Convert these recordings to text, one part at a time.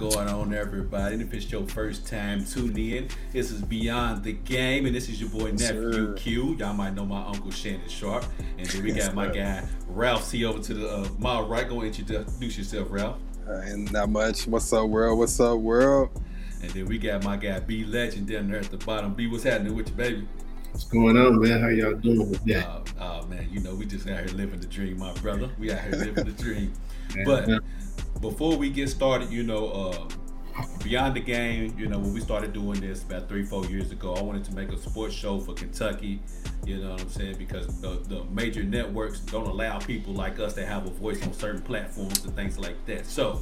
going on, everybody? And if it's your first time tuning in, this is Beyond the Game, and this is your boy Nephew Sir. Q. Y'all might know my uncle Shannon Sharpe, and then we got my guy Ralph C over to the uh, my right. Go introduce yourself, Ralph. Uh, and not much. What's up, world? What's up, world? And then we got my guy B Legend down there at the bottom. B, what's happening with you, baby? What's going on, man? How y'all doing with that? Uh, oh man, you know we just out here living the dream, my brother. We out here living the dream. But man, before we get started, you know, uh, beyond the game, you know, when we started doing this about three, four years ago, I wanted to make a sports show for Kentucky. You know what I'm saying? Because the, the major networks don't allow people like us to have a voice on certain platforms and things like that. So,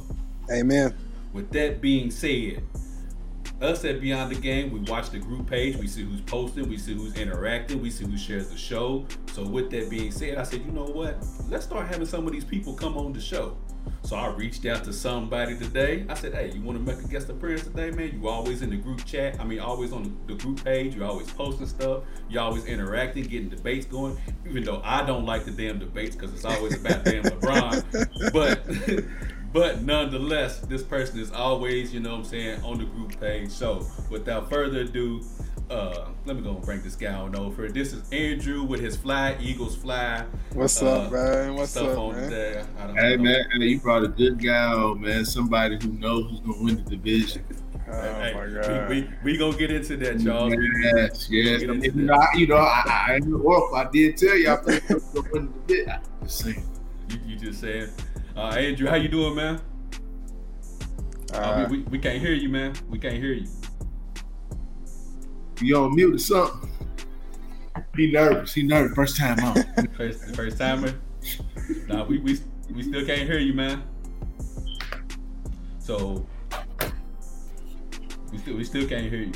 Amen. with that being said, us at Beyond the Game, we watch the group page, we see who's posting, we see who's interacting, we see who shares the show. So with that being said, I said, you know what? Let's start having some of these people come on the show. So I reached out to somebody today. I said, hey, you want to make a guest appearance today, man? You always in the group chat. I mean, always on the, group page. You're always posting stuff. You're always interacting, getting debates going. Even though I don't like the damn debates because it's always about damn LeBron. But but nonetheless, this person is always, you know what I'm saying, on the group page. So without further ado, uh, let me go and break this guy on over. This is Andrew with his Fly Eagles Fly. What's uh, up, man? What's stuff up, on man? there. Hey know. man, hey, you brought a good guy on, man. Somebody who knows who's gonna win the division. Oh Hey, my we, god. we, we gonna get into that, Charles. Yes, yes. Get I into mean, you know, I, you know, I, I ain't. I did tell you I think who's gonna win the division. I'm Just saying. You, you just saying. Uh, Andrew, how you doing, man? Uh, Uh, we, we, we can't hear you, man. We can't hear you. You on mute or something? He nervous. He nervous. First time on. First, first timer. Nah, we, we we still can't hear you, man. So we still we still can't hear you.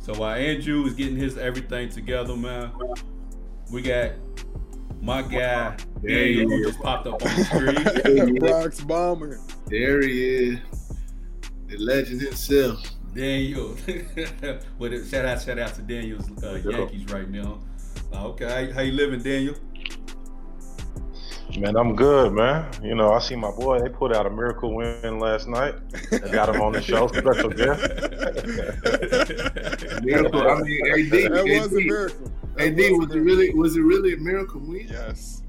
So while Andrew is getting his everything together, man, we got my guy Daniel who just popped up on the screen. Rocks bomber. there he is, the legend himself. Daniel. With it, shout out, shout out to Daniel's uh, Yankees right now. Uh, okay, how, how you living, Daniel? Man, I'm good, man. You know, I see my boy. They put out a miracle win last night. I got him on the show, special guest. Miracle. I mean, AD. That was a miracle. That AD, was a was it really? Was it really a miracle win? Yes.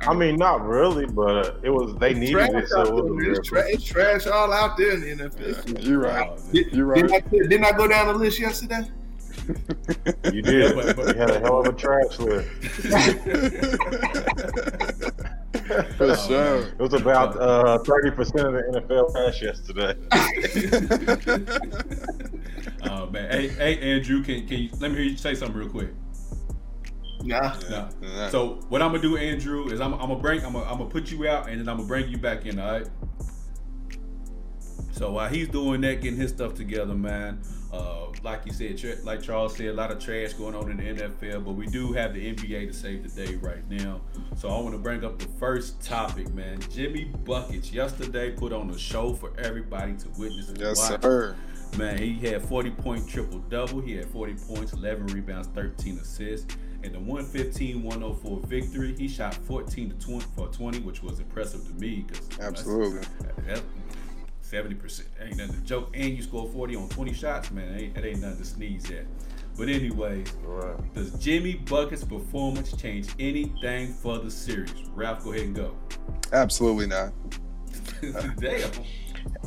I mean, not really, but it was. They It's needed it, so out it was there, a man. It's, tra- it's trash all out there in the NFL. You're right. Did, You're didn't, right. I, didn't I go down the list yesterday? You did. But- but- You had a hell of a trash list. For Oh, sure. It was about uh, thirty percent of the NFL trash yesterday. Oh man, hey, hey Andrew, can can you let me hear you say something real quick? Nah. No. Yeah. So what I'm gonna do, Andrew, is I'm, I'm gonna bring I'm gonna, I'm gonna put you out and then I'm gonna bring you back in. All right. So while he's doing that, getting his stuff together, man. Uh, like you said, tra- like Charles said, a lot of trash going on in the NFL, but we do have the NBA to save the day right now. So I want to bring up the first topic, man. Jimmy Buckets yesterday put on a show for everybody to witness and yes, watch. sir. Man, he had 40 point triple double. He had 40 points, 11 rebounds, 13 assists. In the 115 104 victory, he shot 14 to 20 for 20, which was impressive to me because Absolutely. Seventy percent ain't nothing to joke, and you score forty on twenty shots, man. That ain't, that ain't nothing to sneeze at. But anyways, Right. does Jimmy Bucket's performance change anything for the series? Ralph, go ahead and go. Absolutely not. Damn.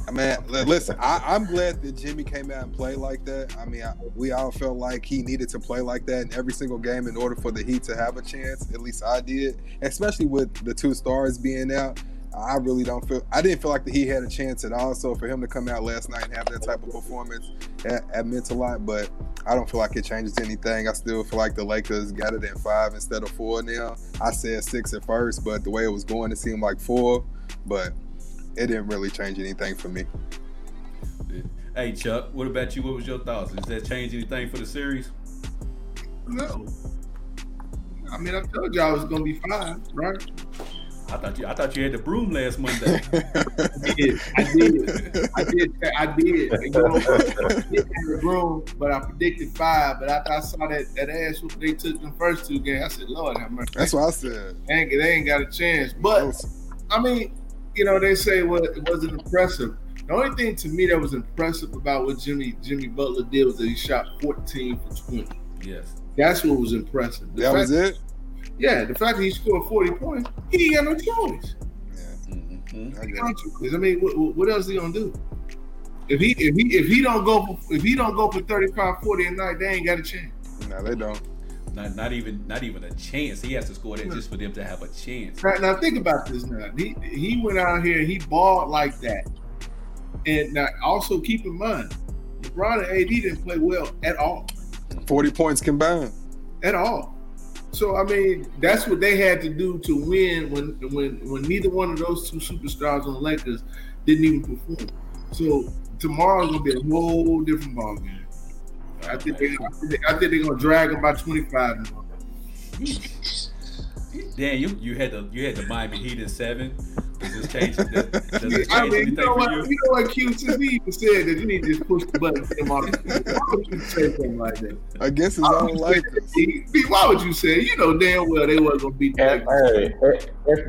I mean, listen, I, I'm glad that Jimmy came out and played like that. I mean, I, we all felt like he needed to play like that in every single game in order for the Heat to have a chance. At least I did, especially with the two stars being out. I really don't feel. I didn't feel like the Heat had a chance at all. So for him to come out last night and have that type of performance, that, that meant a lot. But I don't feel like it changes anything. I still feel like the Lakers got it in five instead of four now. I said six at first, but the way it was going, it seemed like four. But it didn't really change anything for me. Hey Chuck, what about you? What was your thoughts? Does that change anything for the series? No. I mean, I told y'all it was gonna be fine, right? I thought you I thought you had the broom last Monday. I did. I did. I did. I did. You know, I did have the broom, but I predicted five. But after I saw that that ass whoop they took the first two games, I said, "Lord have mercy." That's what I said. They ain't, they ain't got a chance. But I mean, you know, they say well, it wasn't impressive. The only thing to me that was impressive about what Jimmy Jimmy Butler did was that he shot 14 for 20. Yes. That's what was impressive. The That was it. Yeah, the fact that he scored 40 points, he ain't got no choice. Yeah, Mhm. I got it. no choice. I mean, what, what else he gonna do? If he if he if he don't go for, if he don't go for 35, 40 a night, they ain't got a chance. No, they don't. Not, not even not even a chance. He has to score that just for them to have a chance. Now, now think about this. Now he he went out here, he balled like that, and now also keep in mind, LeBron and AD didn't play well at all, Forty points combined. at all. So I mean, that's what they had to do to win when when when neither one of those two superstars on the Lakers didn't even perform. So tomorrow's gonna be a whole different ball game. I think they, I think they- I think they're gonna drag them by twenty five. Dan, you you had the you had the Miami Heat in seven. Does this change? Does, does this I mean, you anything know for what? you? You know what? Q since he even said that you need to just push the button. for him on the- Why would you say something like that? Against his own Lakers. He- he- Why would you say? You know damn well they wasn't gonna beat the If, hey, if,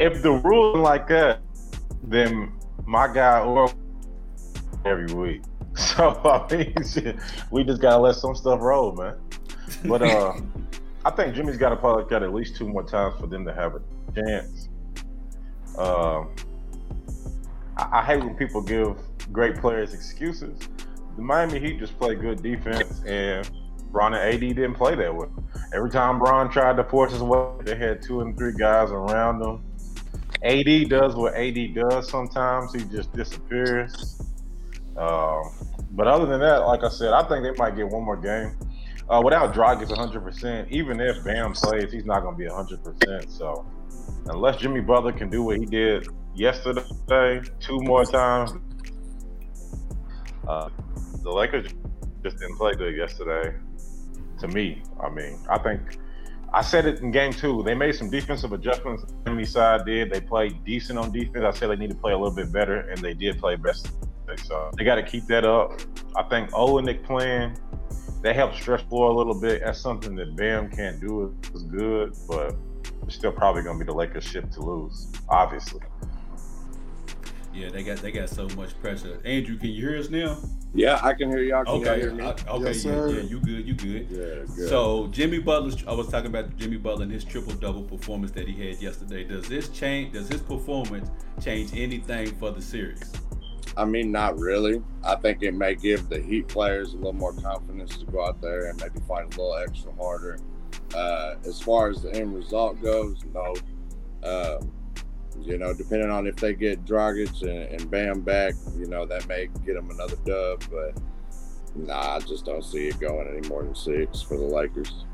if, the, rule is like that, then my guy or every week. So I mean, we just gotta let some stuff roll, man. But uh, I think Jimmy's got to probably got at least two more times for them to have a chance. Uh, I, I hate when people give great players excuses. The Miami Heat just play good defense, and Bron and AD didn't play that well. Every time Bron tried to force his way, they had two and three guys around them. AD does what AD does sometimes. He just disappears. Um, but other than that, like I said, I think they might get one more game. Uh, without Dragic 100%, even if Bam plays, he's not going to be 100%. So unless Jimmy Butler can do what he did yesterday two more times, uh, the Lakers just didn't play good yesterday. To me, I mean, I think I said it in game two. They made some defensive adjustments. Enemy side did. They played decent on defense. I said they need to play a little bit better, and they did play best. So they got to keep that up. I think Olynyk playing that helps stretch floor a little bit. That's something that Bam can't do. Is good, but it's still probably going to be the Lakers' ship to lose. Obviously. Yeah, they got they got so much pressure. Andrew, can you hear us now? Yeah, I can hear y'all. Can y'all Okay, hear me? uh, okay, Yes, yeah, sir. yeah, you good, you good. yeah, good. So Jimmy Butler, I was talking about Jimmy Butler and his triple double performance that he had yesterday. Does this change? Does his performance change anything for the series? I mean, not really. I think it may give the Heat players a little more confidence to go out there and maybe fight a little extra harder. Uh, as far as the end result goes, no. Um, you know, depending on if they get Dragic and, and Bam back, you know, that may get them another dub. But nah, I just don't see it going any more than six for the Lakers.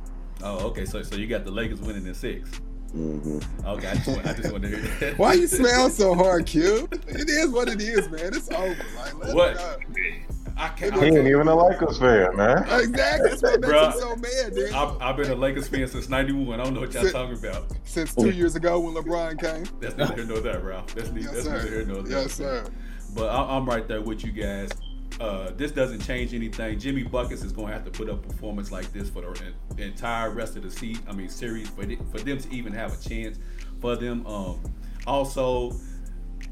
Oh, okay. So so you got the Lakers winning in six. Hmm Okay, I just want, I just want to hear that. Why you smell so hard, Cube? It is what it is, man. It's over. Like, What? I can't. He I, ain't even a Lakers fan, man. Exactly. That's what makes him so mad, dude. I've, I've been a Lakers fan since '91. I don't know what y'all Sit- talking about. Since two years ago when LeBron came. That's neither here nor there, Ralph. That's, neither, Yes, that's neither sir. here nor there. Yes, sir. But I, I'm right there with you guys. Uh, this doesn't change anything. Jimmy Buckets is going to have to put up performance like this for the, entire rest of the season. I mean, series for the, for them to even have a chance. For them, um, also,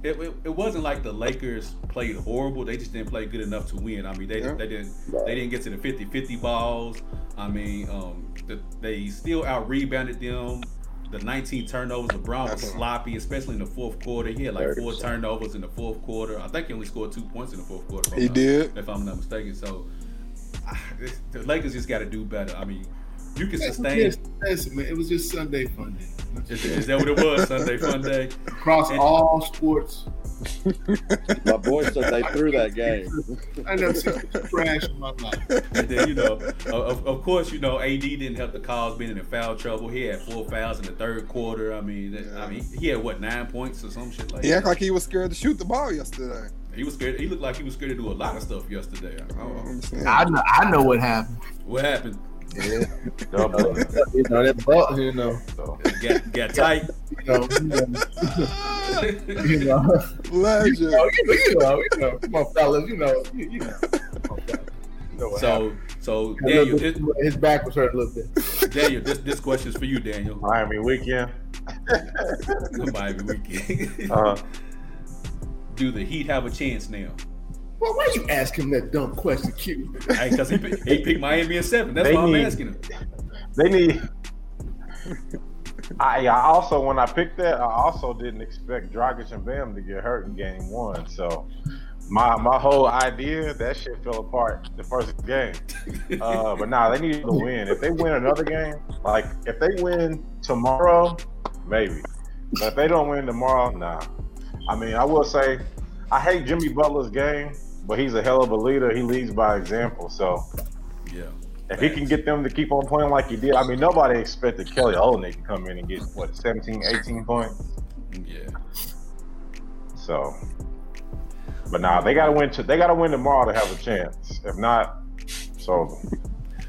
it, it, it wasn't like the Lakers played horrible. They just didn't play good enough to win. I mean, they, Yeah. they didn't they didn't get to the 50-50 balls. I mean, um, the, they still out rebounded them. The 19 turnovers, LeBron was Definitely. sloppy, especially in the fourth quarter. He had like four turnovers in the fourth quarter. I think he only scored two points in the fourth quarter. if I'm He did. if I'm not mistaken. So the Lakers just got to do better. I mean, you can sustain. listen, listen, man. It was just Sunday fun day. Is, is that what it was? Sunday fun day. Across And- all sports. My boy said they threw that game. I never seen such trash in my life. And then you know, of, of course, you know, AD didn't help the cause being in foul trouble. He had four fouls in the third quarter. I mean, that- I mean, he had what nine points or some shit like He that. act like he was scared to shoot the ball yesterday. He was scared. He looked like he was scared to do a lot of stuff yesterday. I I don't don't know. I know, I know what happened. What happened? Yeah. Double. you know that ball, you know, So, Got, got tight. you know, you know, you know, you know, you know, you know, come on, fellas, you know, you, you know. On. You know what happened. So, so Daniel, little this, his back was hurt a little bit. Daniel, this this question is for you, Daniel. Miami weekend. Miami weekend. Uh, Do the Heat have a chance now? Well, why you ask him that dumb question, Q? Because he, he picked Miami in seven. That's They why I'm need- asking him. they need. I, I also when I picked that, I also didn't expect Dragic and Bam to get hurt in game one. So my my whole idea that shit fell apart the first game. Uh, but nah, they need to win. If they win another game, like if they win tomorrow, maybe. But if they don't win tomorrow, nah. I mean, I will say, I hate Jimmy Butler's game, but he's a hell of a leader. He leads by example. So Yeah. if he can get them to keep on playing like he did, I mean, nobody expected Kelly Olynyk to come in and get what 17, 18 points. Yeah. So, but nah, they gotta win. To, they gotta win tomorrow to have a chance. If not, it's over.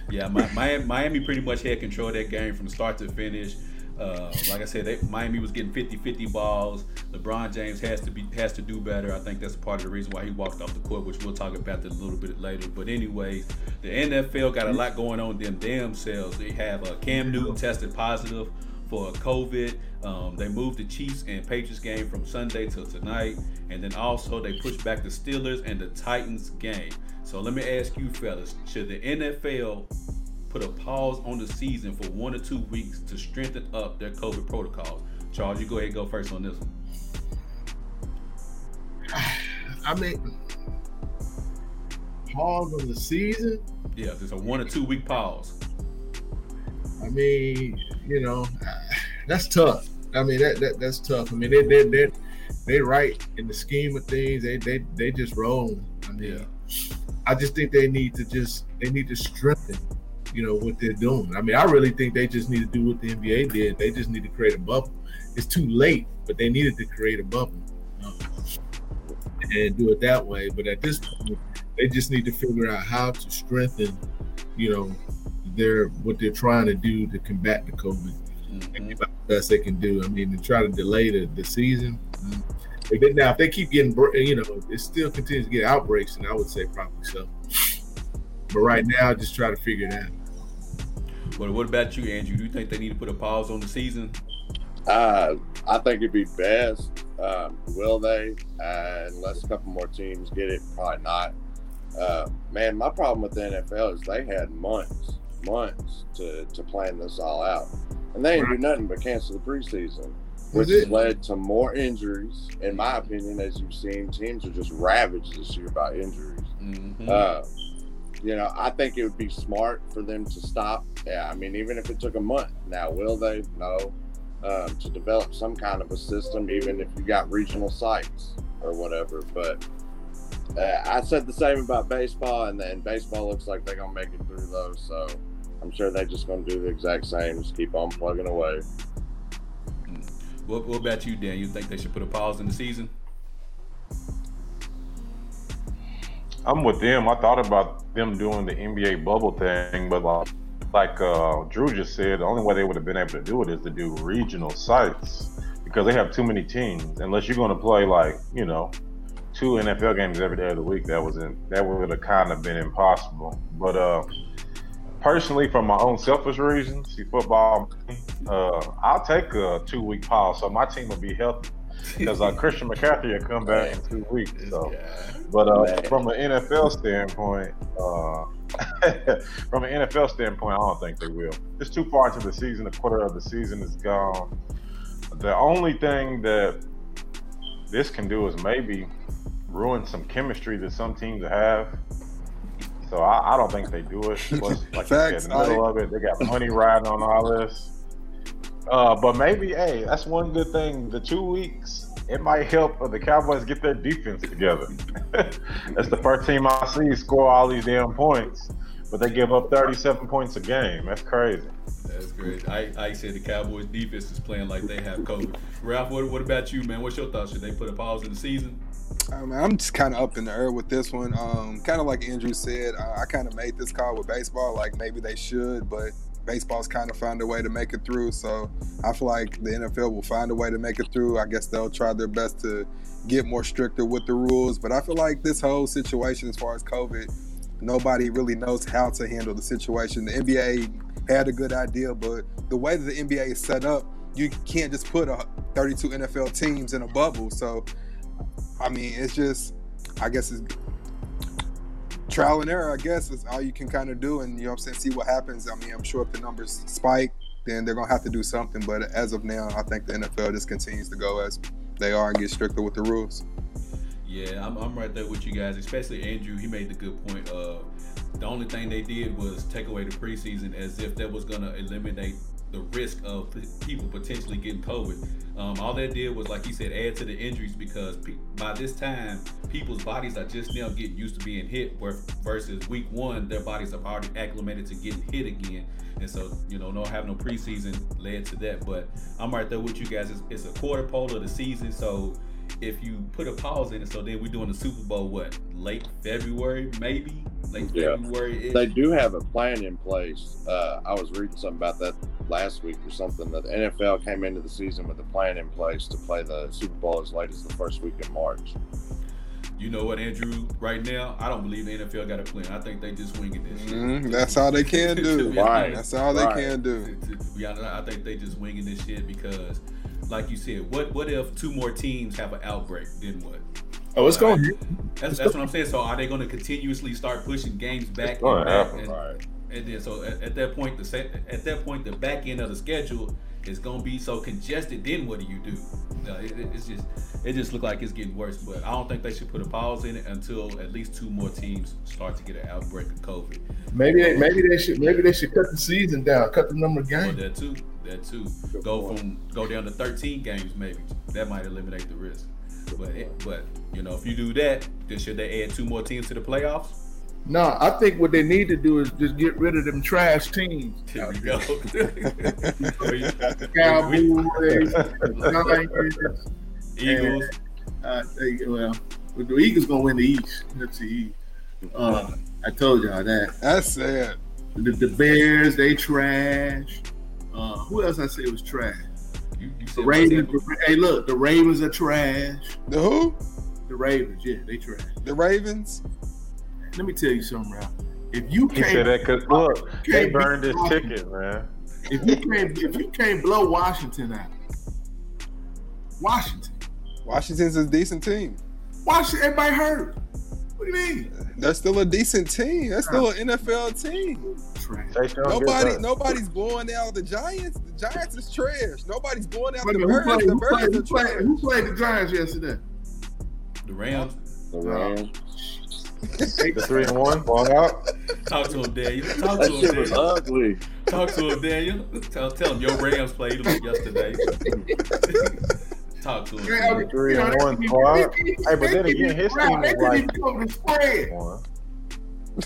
Yeah, Mi- Miami, Miami pretty much had control of that game from start to finish. Uh, like I said, they, Miami was getting 50-50 balls. LeBron James has to be has to do better. I think that's part of the reason why he walked off the court, which we'll talk about that a little bit later. But anyways, the NFL got a lot going on them themselves. They have uh, Cam Newton tested positive for COVID. Um, they moved the Chiefs and Patriots game from Sunday till tonight, and then also they pushed back the Steelers and the Titans game. So let me ask you, fellas, should the NFL put a pause on the season for one or two weeks to strengthen up their COVID protocols? Charles, you go ahead and go first on this one. I mean, pause on the season. Yeah, there's a one or two week pause. I mean, you know, that's tough. I mean, that, that that's tough. I mean, they they they they right in the scheme of things. They they they just roll. I mean, Yeah. I just think they need to just they need to strengthen, you know, what they're doing. I mean, I really think they just need to do what the NBA did. They just need to create a bubble. It's too late, but they needed to create a bubble and do it that way. But at this point, they just need to figure out how to strengthen, you know, their what they're trying to do to combat the COVID Mhm. about the best they can do. I mean, to try to delay the, the season. mm. If they, now, if they keep getting, you know, it still continues to get outbreaks, and I would say probably so. But right now, just try to figure it out. But what about you, Andrew? Do you think they need to put a pause on the season? Uh, I think it'd be best. Um, will they? Uh, unless a couple more teams get it, probably not. Uh, man, my problem with the NFL is they had months, months to, to plan this all out, and they didn't do nothing but cancel the preseason, which has led to more injuries. In my opinion, as you've seen, teams are just ravaged this year by injuries. Mhm. Uh, you know, I think it would be smart for them to stop. Yeah, I mean, even if it took a month. Now, will they? No. Um, to develop some kind of a system, even if you got regional sites or whatever. But uh, I said the same about baseball, and then baseball looks like they're gonna make it through those. So I'm sure they're just gonna do the exact same. Just keep on plugging away. What, what about you, Dan? You think they should put a pause in the season? I'm with them. I thought about them doing the NBA bubble thing, but like, like uh, Drew just said, the only way they would have been able to do it is to do regional sites because they have too many teams. Unless you're going to play like you know two NFL games every day of the week, that was in, that would have kind of been impossible. But uh, personally, from my own selfish reasons, see football, uh, I'll take a two week pause so my team will be healthy because uh, Christian McCaffrey will come back in two weeks. So. But uh, from an NFL standpoint, uh, from an NFL standpoint, I don't think they will. It's too far into the season. A quarter of the season is gone. The only thing that this can do is maybe ruin some chemistry that some teams have. So I, I don't think they do it. Plus, like you said, Facts, in the middle I- of it, they got money riding on all this. Uh, but maybe, hey, that's one good thing. The two weeks, it might help the Cowboys get their defense together. that's the first team I see score all these damn points, but they give up 37 points a game. That's crazy. That's great. I, I said the Cowboys defense is playing like they have COVID. Ralph, what, what about you, man? What's your thoughts? Should they put a pause in the season? I mean, I'm just kind of up in the air with this one. Um, kind of like Andrew said, uh, I kind of made this call with baseball. Like maybe they should, but baseball's kind of found a way to make it through. So I feel like the NFL will find a way to make it through. I guess they'll try their best to get more stricter with the rules. But I feel like this whole situation, as far as COVID, nobody really knows how to handle the situation. The NBA had a good idea, but the way that the NBA is set up, you can't just put a 32 NFL teams in a bubble. So, I mean, it's just, I guess it's trial and error. I guess is all you can kind of do, and you know, I'm saying, see what happens. I mean, I'm sure if the numbers spike, then they're gonna have to do something. But as of now, I think the NFL just continues to go as they are and get stricter with the rules. Yeah, I'm, I'm right there with you guys, especially Andrew. He made the good point of the only thing they did was take away the preseason as if that was going to eliminate the risk of people potentially getting COVID. Um, all that did was, like he said, add to the injuries because pe- by this time, people's bodies are just now getting used to being hit. Where versus week one, their bodies have already acclimated to getting hit again, and so you know, no having no preseason led to that. But I'm right there with you guys. It's, it's a quarter pole of the season, so if you put a pause in it, so then we're doing the Super Bowl what late February, maybe late Yeah. February. They do have a plan in place. Uh, I was reading something about that last week or something that the NFL came into the season with a plan in place to play the Super Bowl as late as the first week in March. You know what, Andrew? Right now, I don't believe the NFL got a plan. I think they just winging this shit. Mhm, That's all they can do. Right. That's all they can do. I think they just winging this shit because, like you said, what what if two more teams have an outbreak? Then what? Oh, it's going. That's, that's what I'm saying. So are they going to continuously start pushing games back and back? happen, And, Right. and then so at, at that point, the at that point, the back end of the schedule is going to be so congested. Then what do you do? No, it, it- it's just it just look like it's getting worse. But I don't think they should put a pause in it until at least two more teams start to get an outbreak of COVID. Maybe they, maybe they should maybe they should cut the season down, cut the number of games. that too. That too. Go from go down to 13 games maybe. That might eliminate the risk. But it, but you know if you do that, then should they add two more teams to the playoffs? No, I think what they need to do is just get rid of them trash teams. There we go. Cowboys, Giants, Eagles. uh, they, well, the Eagles gonna win the East. Let's see. Uh, I told y'all that. That's sad. The, the Bears, they trash. Uh, who else I say was trash? You, you The said Ravens. the- hey, look, the Ravens are trash. The who? The Ravens, yeah, they trash. The Ravens. Let me tell you something, Ralph. If you He can't, said that because look, they can't burned his Washington. ticket, man. if you can't, if you can't blow Washington out, Washington, Washington's a decent team. Washington, everybody hurt. What do you mean? They're still a decent team. That's still an NFL team. Trash. Chase Young gets Nobody, nobody's blowing out the Giants. The Giants is trash. Nobody's blowing out Wait the minute, who played, The who, played, Bears who, are played, trash. who played the Giants yesterday? The Rams. The Rams. The three and one, blown out. Talk to him, Daniel. Talk That to him, shit was Daniel. ugly. Talk to him, Daniel. Tell, tell him your Rams played them yesterday. Talk to him. Yeah, I mean, Three you know, and they one didn't squad. even- they Hey, but didn't then even- again, his Ralph, team they is couldn't like- even cover the spread. One.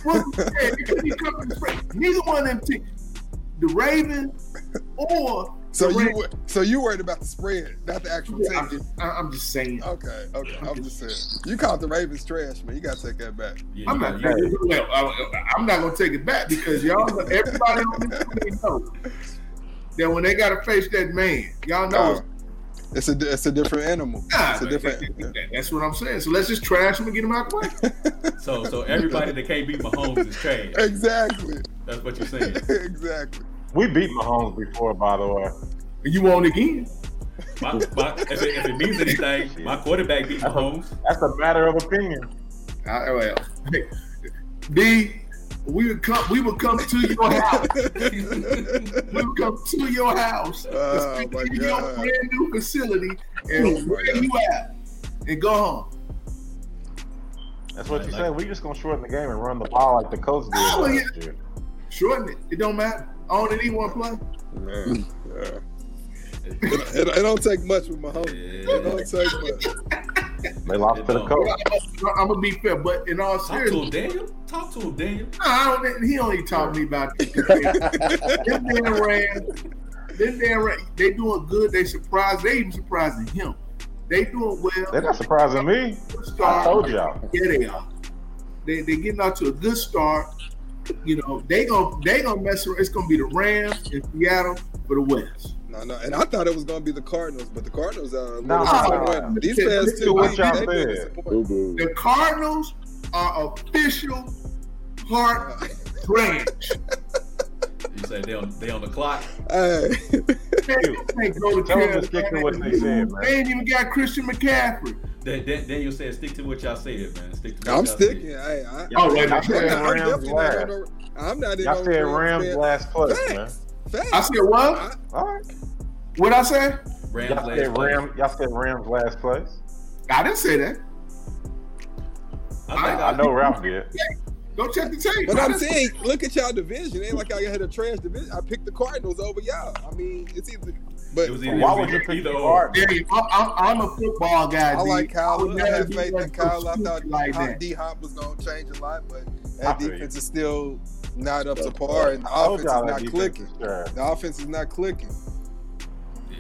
What's the spread? They couldn't even cover the spread. Neither one of them teams, the Ravens or So the you, Rams. wor- so you worried about the spread, not the actual Yeah, I'm team. just, I- I'm just saying. Okay, okay. I'm just saying. You called the Ravens trash, man. You gotta take that back. Yeah, I'm not. got- I- I'm not gonna take it back because y'all, everybody on this team know that when they gotta face that man, y'all know. No, it's a it's a different animal. Nah, It's a different. that- that- that's what I'm saying. So let's just trash him and get him out the way. So so everybody that can't beat Mahomes is trash. Exactly. That's what you're saying. exactly. We beat Mahomes before, by the way. And you won't again. My, my, if, it, if it means anything, my quarterback beat Mahomes. That's a matter of opinion. Uh, well, D, we would come. We would come to your house. We would come to your house. Oh, to my your brand new facility oh, and Oh, where God. you at and go home. That's what you like said. it. We just gonna shorten the game and run the ball like the coach did Oh, last yeah. year. Shorten it. It don't matter. I only need one play. Man, yeah. It, it, it don't take much with Mahomes. It don't take much. They lost to the coach. I'm gonna be fair, but in all seriousness, Talk to him, seriousness, Daniel. Talk to him, Daniel. I don't, he only taught me about this. them damn Rams, them damn Rams, they doing good. They surprised. They even surprising him. They doing well. They're not surprising me. Good I start. told y'all. Yeah, they are. They they getting out to a good start. You know, they gonna they gonna mess around. It's gonna be the Rams in Seattle for the West. No, no, and I thought it was gonna be the Cardinals, but the Cardinals are a little Nah. disappointing. These past Listen two what weeks, y'all they've been said. disappointing. Boo boo. The Cardinals are official heart trash. You say? They on they on the clock. Hey, They go to Tell them to stick to what they said, man. They ain't even got Christian McCaffrey. Dan, Dan, Daniel said, "Stick to what y'all said, man. Stick to what I'm y'all sticking. said." Hey, I, Oh, right. I'm, said I'm Rams not last. I'm not in Y'all said Rams last place, man. Facts. Facts. I said what? I- All right. What I say? Rams Y'all last said place. Rams. Y'all said Rams last place. I didn't say that. I think I know Ralph did. Go check the tape. But I I'm saying, look at y'all division. Ain't like I had a trash division. I picked the Cardinals over y'all. I mean, it's either. But It was either, Why would you pick the or. Cardinals? Hey, I'm, I'm, I'm a football guy. I D. like Kyle. would I, never had faith in Kyle. I thought like that. D Hop was gonna change a lot, but I that defense is still not up to par, and the offense is not clicking. The offense is not clicking. Yeah.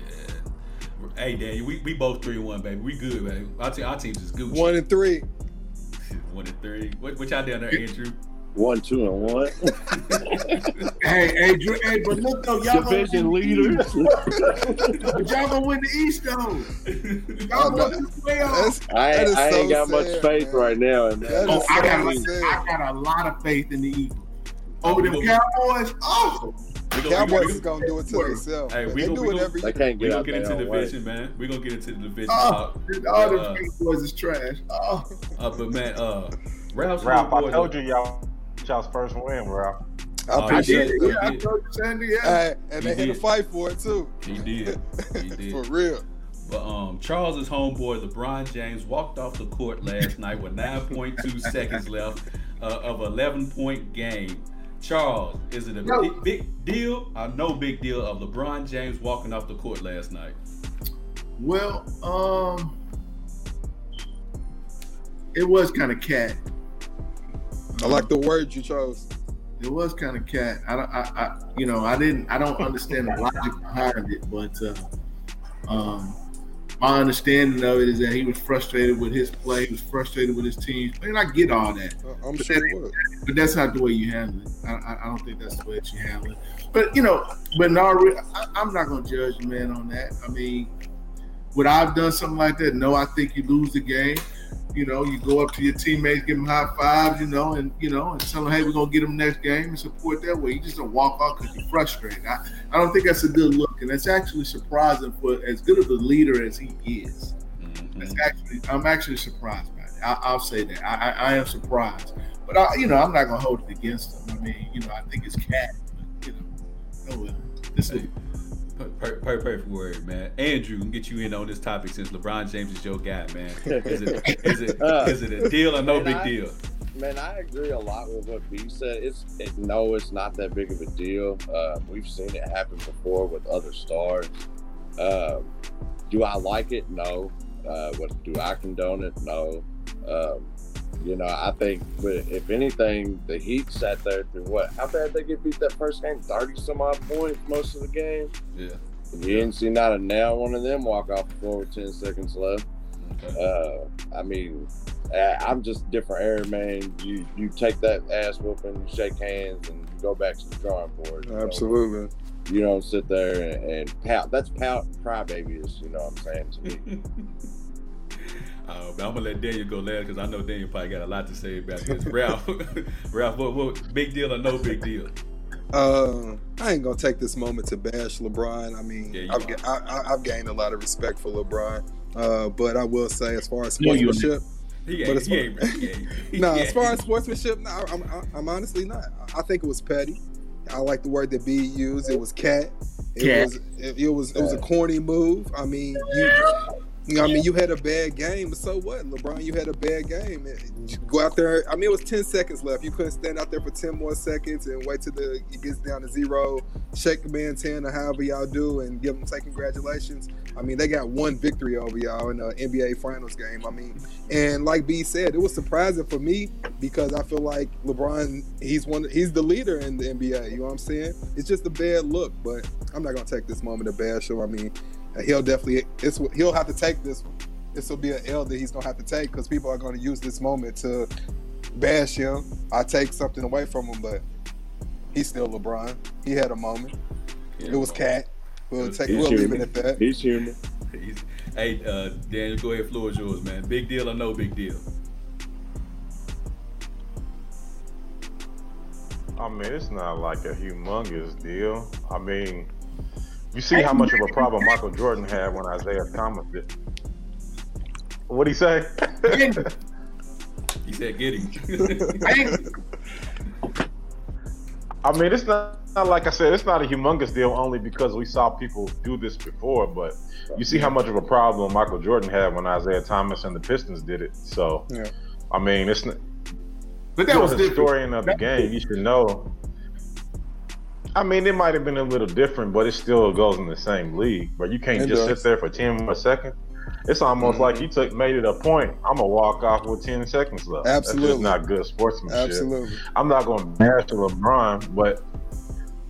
Hey, Daniel, we, we both three and one, baby. We good, baby. Our, team, our team's just good. One and three. one and three. What, what y'all down there, Andrew? One, two, and one. Hey, hey, Dr- hey, but look though, y'all gonna Division win leader. But y'all gonna win the East though. Y'all oh, gonna win the playoffs. That's, I That ain't, is I ain't so got much faith man. right now in that. That Oh, I so got, sad. I got a lot of faith in the Eagles. Over We them gonna- Cowboys, oh, We gonna- Cowboys is gonna do it to themselves. Hey, we they gonna- do we it every They year. can't We get gonna out get into the own way. division, man. We gonna get into the division. oh, talk. dude, all Uh, them Cowboys is trash. Oh, Uh, but man, uh, Ralph's Ralph, I told you y'all y'all's first win, Ralph. I Oh, appreciate did. that. Yeah, I did. told you, Sandy. Yeah. Hey, and He they had to fight for it too. He did. He did. For real. But um, Charles's homeboy LeBron James walked off the court last night with 9.2 seconds left uh, of 11 point game. Charles, is it a No. big, big deal or no big deal of LeBron James walking off the court last night? Well, um, it was kind of cat. I like the word you chose. It was kind of cat. I, don't- I, I, you know, I didn't, I don't understand the logic behind it, but uh, um, my understanding of it is that he was frustrated with his play. He was frustrated with his team, and I get all that. I- I'm sure it was. But that's not the way you handle it. I, I, I don't think that's the way that you handle it. But you know, but no, I, I'm not gonna judge the man on that. I mean, would I have done something like that? No, I think you lose the game. You know, you go up to your teammates, give them high fives, you know, and you know, and tell them, hey, we're gonna get them next game and support that way. You just don't walk off because you're frustrated. I, I don't think that's a good look, and that's actually surprising for as good of a leader as he is. That's Mhm. actually, I'm actually surprised by it. I, I'll say that. I, I, I am surprised, but I, you know, I'm not gonna hold it against him. I mean, you know, I think it's cat, but you know, oh well. This is, Hey, per- per- Perfect word, man. Andrew, can get you in on this topic since LeBron James is your guy, man. Is it is it Uh, is it a deal or no big I- deal? Man, I agree a lot with what B said. It's it, no, it's not that big of a deal. Uh, we've seen it happen before with other stars. Um, do I like it? No. Uh, what do I condone it? No. Um, you know, I think, but if anything, the Heat sat there through what? How bad they get beat that first game? Thirty some odd points most of the game. Yeah. You didn't see not a nail one of them walk off the floor with ten seconds left. Okay. Uh, I mean, uh, I'm just different era, man. You you take that ass whooping, you shake hands, and you go back to the drawing board. You don't- Absolutely. You don't sit there and, and pout. That's pout crybabies. You know what I'm saying to me. Uh, but I'm gonna let Daniel go last because I know Daniel probably got a lot to say about this. Ralph, Ralph, what, what big deal or no big deal? Uh, I ain't gonna take this moment to bash LeBron. I mean, Yeah, I've, ga- I, I, I've gained a lot of respect for LeBron. Uh, but I will say, as far as sportsmanship, He But ain't, as he ain't, he ain't, he no, as far as sportsmanship, no, I'm, I'm, I'm honestly not. I think it was petty. I like the word that B used. It was cat. It Cat. was it, it was it was a corny move. I mean, you, I mean, you had a bad game, but so what, LeBron? You had a bad game. You go out there. I mean, it was ten seconds left. You couldn't stand out there for ten more seconds and wait till the it gets down to zero, shake the man ten or however y'all do, and give them say congratulations. I mean, they got one victory over y'all in the NBA Finals game. I mean, and like B said, it was surprising for me because I feel like LeBron, he's one, he's the leader in the NBA. You know what I'm saying? It's just a bad look, but I'm not gonna take this moment to bash him. I mean, he'll definitely, it's he'll have to take this one. This will be an L that he's gonna have to take because people are going to use this moment to bash him. I take something away from him, but he's still LeBron. He had a moment. Yeah, It was cat. We'll take. We'll leave it at that. He's human. He's- Hey, uh, Daniel, go ahead. Floor is yours, man. Big deal or no big deal? I mean, it's not like a humongous deal. I mean, you see how much of a problem Michael Jordan had when Isiah Thomas did. What'd he say? He said, "Get him." I mean, it's not, not like I said, it's not a humongous deal only because we saw people do this before, but you see how much of a problem Michael Jordan had when Isiah Thomas and the Pistons did it. So, Yeah. I mean, it's not, But that was a different. historian of the game. You should know. I mean, it might have been a little different, but it still goes in the same league. But you can't It just does. sit there for ten more seconds. It's almost Mm-hmm. like you took made it a point. I'm gonna walk off with ten seconds left. That's Absolutely. just not good sportsmanship. Absolutely. I'm not going to bash LeBron, but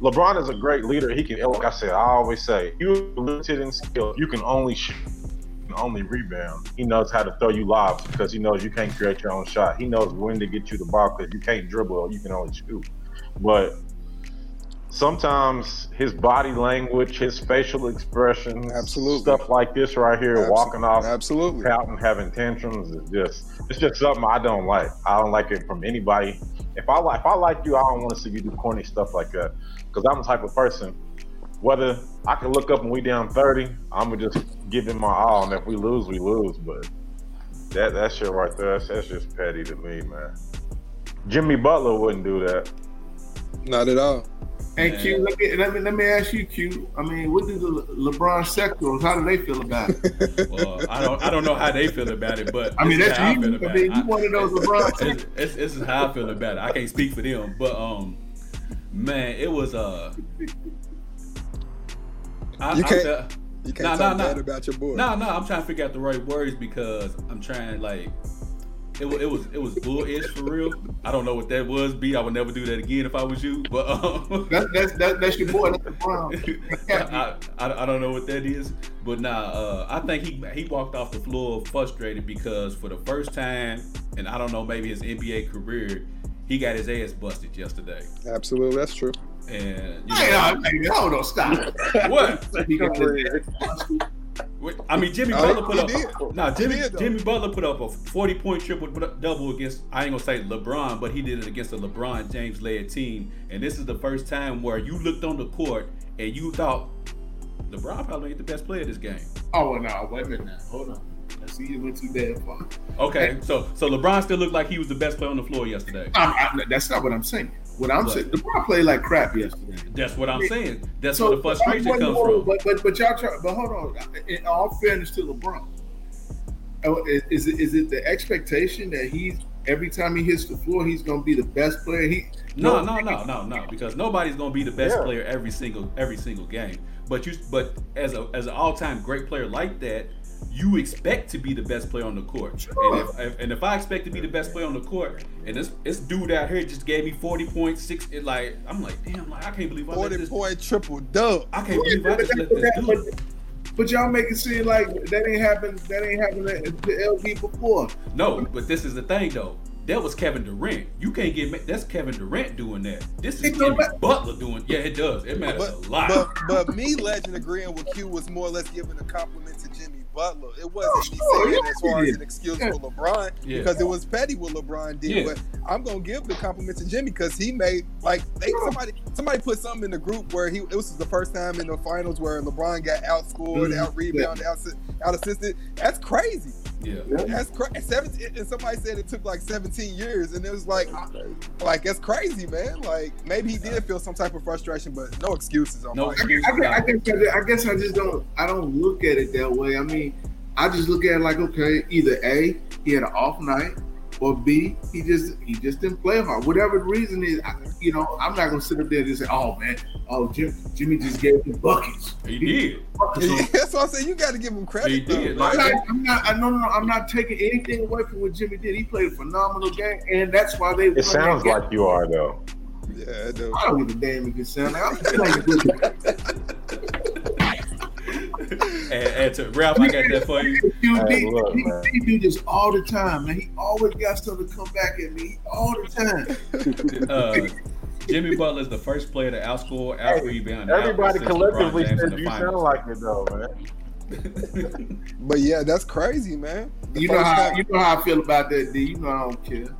LeBron is a great leader. He can, like I said, I always say, you're limited in skill. You can only shoot, you can only rebound. He knows how to throw you lobs because he knows you can't create your own shot. He knows when to get you the ball because you can't dribble. You can only shoot. But sometimes his body language, his facial expressions, Absolutely. stuff like this right here, Abso- walking off Absolutely. pouting, having tantrums is just it's just something I don't like. I don't like it from anybody. If I like if I like you, I don't want to see you do corny stuff like that. Because I'm the type of person. Whether I can look up and we down thirty, I'm gonna just give it my all, and if we lose, we lose. But that that shit right there, that's, that's just petty to me, man. Jimmy Butler wouldn't do that. Not at all. And Q, let me, let me let me ask you, Q. I mean, what do the Le- LeBron sectors? How do they feel about it? well, I don't, I don't know how they feel about it, but I mean, that's how I you. feel I mean, it. you one of those LeBron. it's, it's, this is how I feel about it. I can't speak for them, but um, man, it was uh, I, You can't- felt- You can't Nah, talk nah, bad nah. about your boy. No, no, I'm trying to figure out the right words because I'm trying like it was it was it was bullish for real. I don't know what that was. B, I would never do that again if I was you. But um, That's that's that, that's your boy. That's LeBron. I, I, I don't know what that is, but nah, uh, I think he he walked off the floor frustrated because for the first time, and I don't know maybe his NBA career, he got his ass busted yesterday. Absolutely, that's true. And you Hey, know, no, hey, hold on, stop. what? He got his ass Wait, I mean, Jimmy Oh, Butler put up. did. Nah, Jimmy did. Jimmy Butler put up a forty point triple double against. I ain't gonna say LeBron, but he did it against a LeBron James led team. And this is the first time where you looked on the court and you thought LeBron probably ain't the best player this game. Oh well, no, wait a minute now. Hold on. I see you went too damn far. Okay, so so LeBron still looked like he was the best player on the floor yesterday. I'm, I'm, that's not what I'm saying. What I'm What? saying, LeBron played like crap yesterday. That's what I'm saying. That's So where the frustration but, comes hold from. But but but y'all try. But hold on. In all fairness to LeBron, oh, is, is it is it the expectation that he's every time he hits the floor he's going to be the best player? He No, no, no, no, no. Because nobody's gonna be the best Yeah. player every single every single game. But you, but as a as an all time great player like that, you expect to be the best player on the court. And if, if and if I expect to be the best player on the court, and this this dude out here just gave me forty points, six, it like I'm like, damn, like I can't believe I let Forty this. point triple dub. I can't believe I just that- let but, this dude. but, but y'all make it seem like that ain't happened. That ain't happened to LB before. No, but this is the thing though. That was Kevin Durant. You can't get that's Kevin Durant doing that. This is Jimmy matter. Butler doing. Yeah, it does. It matters But, a lot. but but me, Legend, agreeing with Q was more or less giving a compliment to Jimmy Butler. It wasn't me Oh, saying yeah, as far as an excuse for LeBron Yeah. because it was petty what LeBron did. Yeah. But I'm gonna give the compliment to Jimmy because he made like they somebody somebody put something in the group where he it was the first time in the finals where LeBron got outscored, Mhm. out rebounded, out out assisted. That's crazy. yeah. That's crazy. Seventeen, and somebody said it took like 17 years, and it was like, like that's crazy, man. Like maybe he did feel some type of frustration, but no excuses on No my I. I, I, guess, I guess I just don't. I don't look at it that way. I mean, I just look at it like, okay, either a he had an off night, or b he just he just didn't play hard. Whatever the reason is, I, you know, I'm not gonna sit up there and say, oh man, oh Jim, Jimmy just gave him buckets. He did. Buckets. That's what I'm saying. You got to give him credit. He did. I'm Like- not, I'm not, I, no, no, no, I'm not taking anything away from what Jimmy did. He played a phenomenal game, and that's why they. It sounds like you are though. yeah, dude. I don't give a damn if it sounds like I'm playing good. And, and to Ralph, I got that for you. You Hey, need, look, he, man. he do this all the time, man. He always got something to come back at me all the time. Uh, Jimmy Butler is the first player to outscore, out rebound. Everybody collectively in said you sound like it though, man. But yeah, that's crazy, man. The You know how time- you know how I feel about that, D. You know I don't care.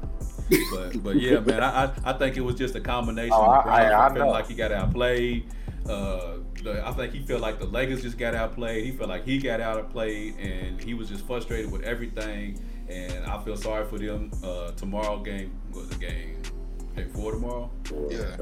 but but yeah, man, I, I I think it was just a combination. Oh, I- LeBron I- I felt know. like he got outplayed. Uh, the, I think he felt like the Lakers just got outplayed. He felt like he got outplayed, and he was just frustrated with everything. And I feel sorry for them. Uh, tomorrow game was the game. Game four tomorrow. Yeah.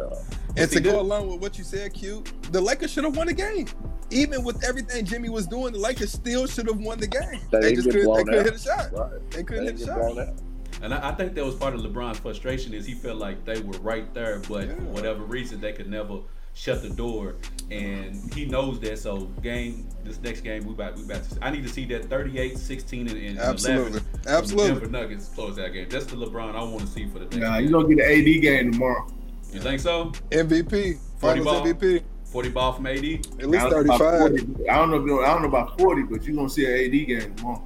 And to go this- along with what you said, Q, the Lakers should have won the game. Even with everything Jimmy was doing, the Lakers still should have won the game. They They just couldn't, they couldn't hit a shot. Right. They couldn't They hit a shot. blown out. And I, I think that was part of LeBron's frustration is he felt like they were right there, but Yeah. for whatever reason they could never shut the door, and he knows that. So game this next game we about we about to, I need to see that 38, 16, and, and Absolutely. 11 from Absolutely. The Denver Nuggets close that game. That's the LeBron I want to see for the next. Nah, game. you're gonna get an AD game tomorrow. You think so? MVP, Finals ball. MVP, Forty ball from AD. at least I don't know about 35. I don't know. I don't know about forty, but you're gonna see an AD game tomorrow.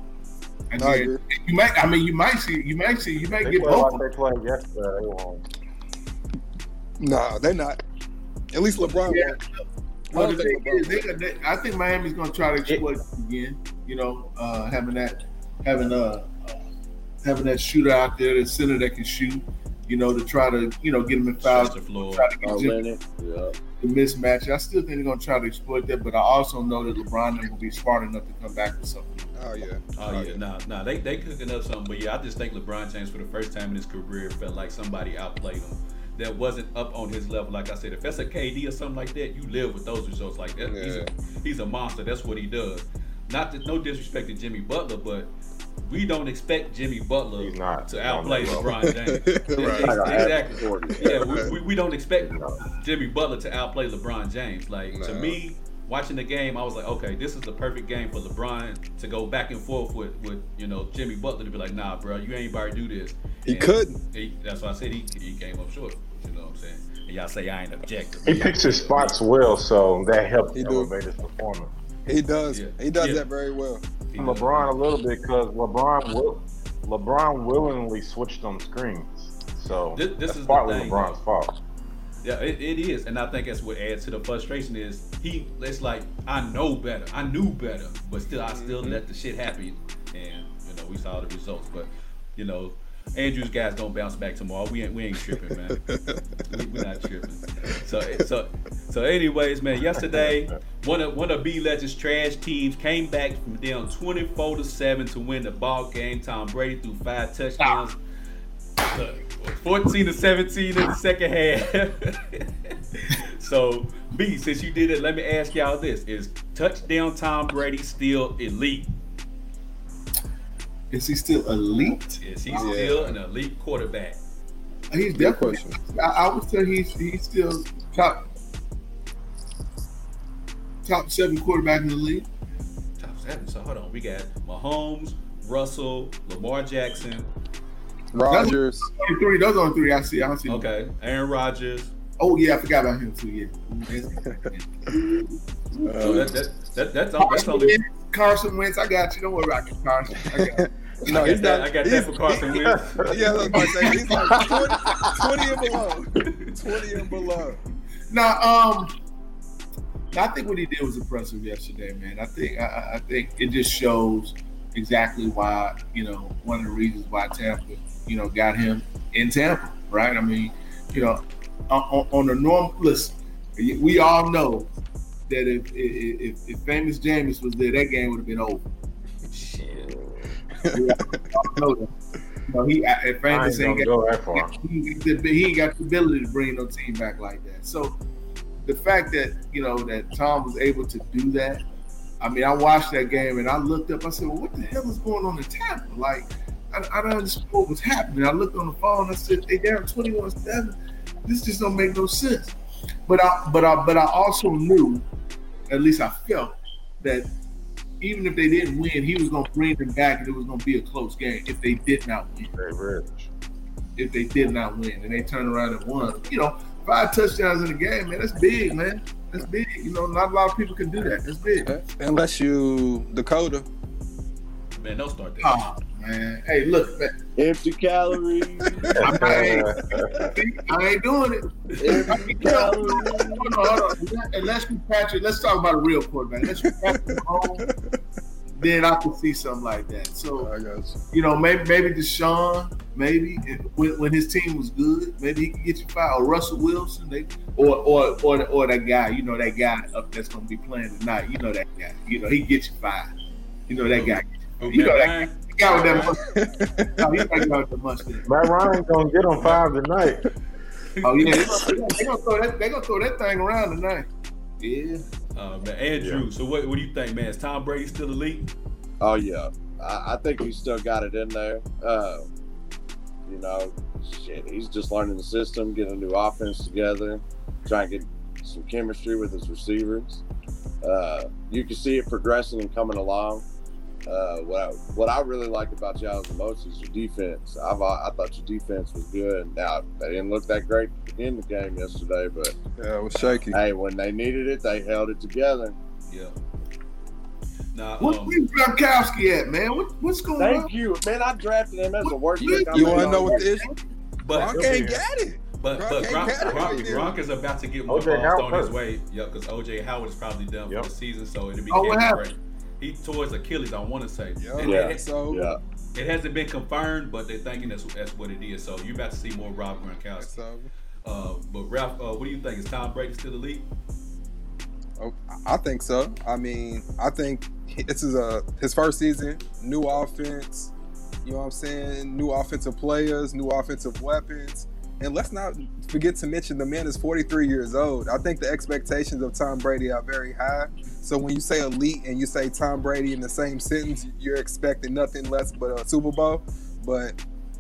I I. You might. I mean, you might see. You might see. You might They get play both. like they played yesterday. They won. No, they're not. At least LeBron. Yeah. won't. Well, I the think they, they, I think Miami's gonna try to exploit it again. You know, uh, having that, having uh, having that shooter out there, the center that can shoot. You know, to try to you know get him in foul, Stretch the floor. try to get Oh, Jimmy Leonard. Yeah. the mismatch. I still think they're gonna try to exploit that, but I also know that LeBron will be smart enough to come back with something. Oh yeah. Oh yeah, nah, nah, they they cooking up something, but yeah, I just think LeBron James for the first time in his career felt like somebody outplayed him. That wasn't up on his level. Like I said, if that's a KD or something like that, you live with those results. Like that, he's a he's a monster. That's what he does. Not that, no disrespect to Jimmy Butler, but we don't expect Jimmy Butler not to outplay. LeBron James. Right. Exactly. Yeah, we, we, we don't expect No. Jimmy Butler to outplay LeBron James. Like to me, watching the game, I was like, okay, this is the perfect game for LeBron to go back and forth with, with you know Jimmy Butler to be like, nah, bro, you ain't about to do this. He And couldn't. He, that's why I said he, he came up short. You know what I'm saying? And y'all say I ain't objective. He picks his spots well, so that helps He do. elevate his performance. He does. Yeah. He does Yeah. that very well. He does. LeBron a little bit because LeBron will, LeBron willingly switched on screens, so This- this that's is the partly thing, LeBron's fault. Yeah, it, it is, and I think that's what adds to the frustration. Is he? It's like I know better, I knew better, but still, I still Mhm. let the shit happen, and you know we saw the results. But you know, Andrews guys don't bounce back tomorrow. We ain't we ain't tripping, man. we, we not tripping. So so so, anyways, man. Yesterday, one of one of B Legends trash teams came back from down twenty four to seven to win the ball game. Tom Brady threw five touchdowns. Look, 14 to 17 in the second half. so, B, since you did it, let me ask y'all this. Is touchdown Tom Brady still elite? Is he still elite? Is he Yeah. still an elite quarterback? Uh, he's definitely. I, I would say he's he's still top top seven quarterback in the league. Top seven. So, hold on. We got Mahomes, Russell, Lamar Jackson. Rodgers. Only three. Those are three I see. I don't see. Okay. Aaron Rodgers. Oh yeah, I forgot about him too. Yeah. So that, that, that, that's, all, that's Carson only. Carson Wentz, I got you. Don't worry about it, Carson. I got you. No, I he's got that, not. I got that for Carson Wentz. Yeah, I was about to say he's like 20, 20 and below. 20 and below. Now, um, I think what he did was impressive yesterday, man. I think I- I, I think it just shows exactly why you know one of the reasons why Tampa you know got him in Tampa, right? I mean, you know, on, on- on a normal listen, we all know that if if, if, if famous Jameis was there, that game would have been over. Shit. We all know that. You know, he if I ain't famous ain't got go that far. he, he ain't got the ability to bring no team back like that. So the fact that you know that Tom was able to do that, I mean, I watched that game and I looked up. I said, "Well, what the hell is going on in Tampa? Like, I, I don't understand what was happening." I looked on the phone. I said, "They down twenty-one seven. This just don't make no sense." But I, but I, but I also knew, at least I felt that even if they didn't win, he was going to bring them back, and it was going to be a close game if they did not win Very rich. if they did not win and they turned around and won. You know, five touchdowns in a game, man, that's big, man. That's big. You know, not a lot of people can do that. That's big. Unless you Dakota. Man, don't start that. Oh man. Hey, look, man. Empty calories. I ain't, I ain't doing it. Empty calories. Hold on, hold on. Unless you Patrick, let's talk about a real quarterback. Unless you Patrick Mahomes, then I could see something like that. So I got you. you know, maybe maybe Deshaun, maybe when, when his team was good, maybe he could get you fired. Or Russell Wilson, they, or or or or that guy, you know, that guy up that's gonna be playing tonight. You know that guy. You know he gets you fired. You know that guy. Okay, You know that Ryan? The guy with that mustache. No, he's not got the mustache. Matt Ryan gonna get on five tonight. Oh yeah, they gonna, they gonna throw that. They gonna throw that thing around tonight. Yeah. Uh, man, Andrew, so what, what do you think, man? Is Tom Brady still elite? Oh yeah, I, I think he's still got it in there. Uh, you know, shit, he's just learning the system, getting a new offense together, trying to get some chemistry with his receivers. Uh, you can see it progressing and coming along. Uh, what I, what I really like about y'all the most is your defense. I've, I thought your defense was good. Now they didn't look that great in the game yesterday, but Yeah, it was shaky. hey, when they needed it, they held it together. Yeah. Nah, What, um, where's Gronkowski at, man? What, what's going on? Thank you, man. I drafted him as the worst You- pick. You want to know what year. the issue? but Gronk ain't got it. but Gronk but ain't Gronk, Gronk, right. Gronk is about to get more OJ balls thrown his way. Yep, because OJ Howard is probably done Yep. for the season, so it'll be Oh, what Kenny happened? Gray. He tore his Achilles, I want to say. Yeah. And Yeah. It, So Yeah, it hasn't been confirmed, but they're thinking that's, that's what it is. So you're about to see more Rob Gronkowski. so Uh, but Ralph, uh, what do you think? Is Tom Brady still elite? Oh, I think so. I mean, I think this is a his first season, new offense. You know what I'm saying? New offensive players, new offensive weapons. And let's not forget to mention the man is 43 years old. I think the expectations of Tom Brady are very high. So when you say elite and you say Tom Brady in the same sentence, you're expecting nothing less but a Super Bowl. But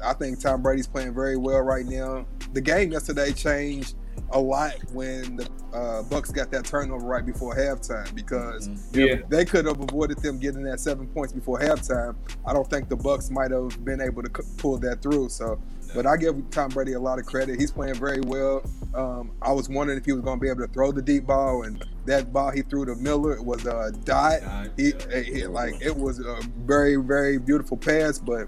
I think Tom Brady's playing very well right now. The game yesterday changed a lot when the uh, Bucs got that turnover right before halftime because Mhm. Yeah. if they could have avoided them getting that seven points before halftime, I don't think the Bucs might have been able to c- pull that through. So, but I give Tom Brady a lot of credit. He's playing very well. Um, I was wondering if he was going to be able to throw the deep ball, and that ball he threw to Miller was a dot. Nah, He, he- like it was a very very beautiful pass, but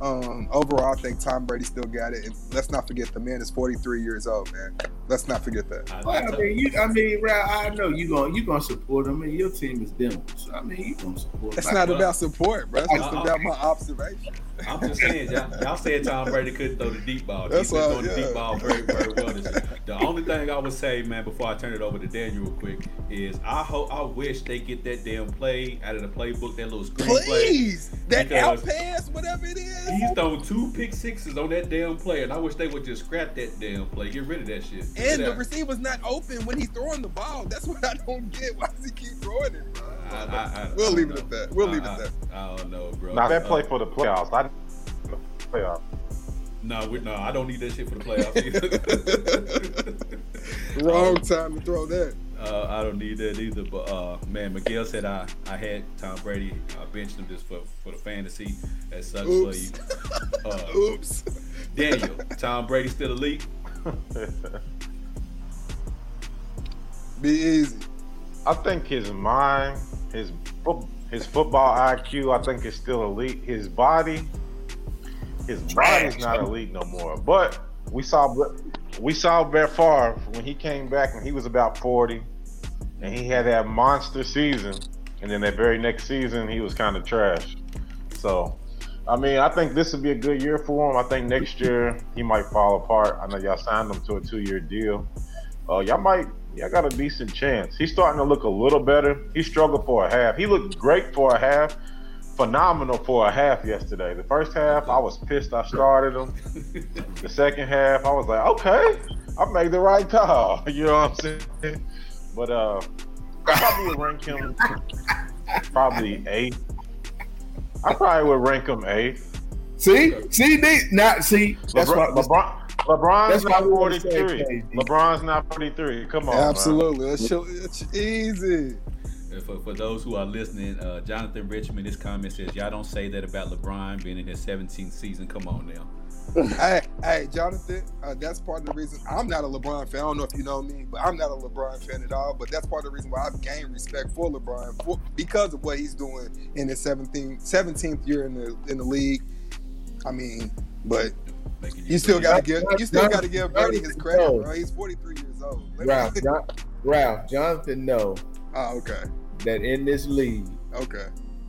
um, overall, I think Tom Brady still got it. And let's not forget the man is 43 years old, man. Let's not forget that. I- Well, I I t- mean, you, I mean, I know you gonna you gonna support them, and your team is them. So I mean, you gonna support. It's them. not about support, bro. It's just about my observation. I'm just saying, y'all, y'all said Tom Brady couldn't throw the deep ball. That's He's been why, throwing the deep ball very, very well. The only thing I would say, man, before I turn it over to Daniel real quick, is I hope I wish they get that damn play out of the playbook, that little screen play. Please, that Because- out pass, whatever it is. He's thrown two pick sixes on that damn play, and I wish they would just scrap that damn play, get rid of that shit. And the Yeah. receiver's not open when he's throwing the ball. That's what I don't get. Why does he keep throwing it, bro? I, I, I, We'll leave it at that. We'll leave it I, at that. I, I don't know, bro. Not that Uh, play for the playoffs. I playoff. No, we, no, I don't need that shit for the playoffs. Wrong time to throw that. Uh, I don't need that either. But uh, man, Miguel said I, I had Tom Brady. I benched him just for, for the fantasy. That sucks Oops. for you. Uh, Oops. Daniel, Tom Brady still elite? Be easy. I think his mind, his his football IQ, I think is still elite. His body, his body's not elite no more. But we saw we saw Brett Favre when he came back and he was about forty, and he had that monster season, and then that very next season he was kind of trash. So, I mean, I think this would be a good year for him. I think next year he might fall apart. I know y'all signed him to a two-year deal. Uh, y'all might, y'all got a decent chance. He's starting to look a little better. He struggled for a half. He looked great for a half, phenomenal for a half yesterday. The first half, I was pissed. I started him. The second half, I was like, okay, I made the right call. You know what I'm saying? But uh, I probably would rank him probably eighth. I probably would rank him eighth. See, see, they not see. That's LeBron, what. LeBron, LeBron's that's not what we wanna say, 43. LeBron's not 43. Come on, man. Absolutely. It's, chill- it's easy. And for, for those who are listening, uh, Jonathan Richmond, this comment says, Y'all don't say that about LeBron being in his 17th season. Come on now. hey, hey, Jonathan, uh, that's part of the reason I'm not a LeBron fan. I don't know if you know me, but I'm not a LeBron fan at all. But that's part of the reason why I've gained respect for LeBron for, because of what he's doing in his 17th, 17th year in the in the league. I mean, but Making you still got to give you still got to give Brady his credit, knows. bro. He's 43 years old. Ralph, John, Ralph, Jonathan know oh, okay, that in this league, okay.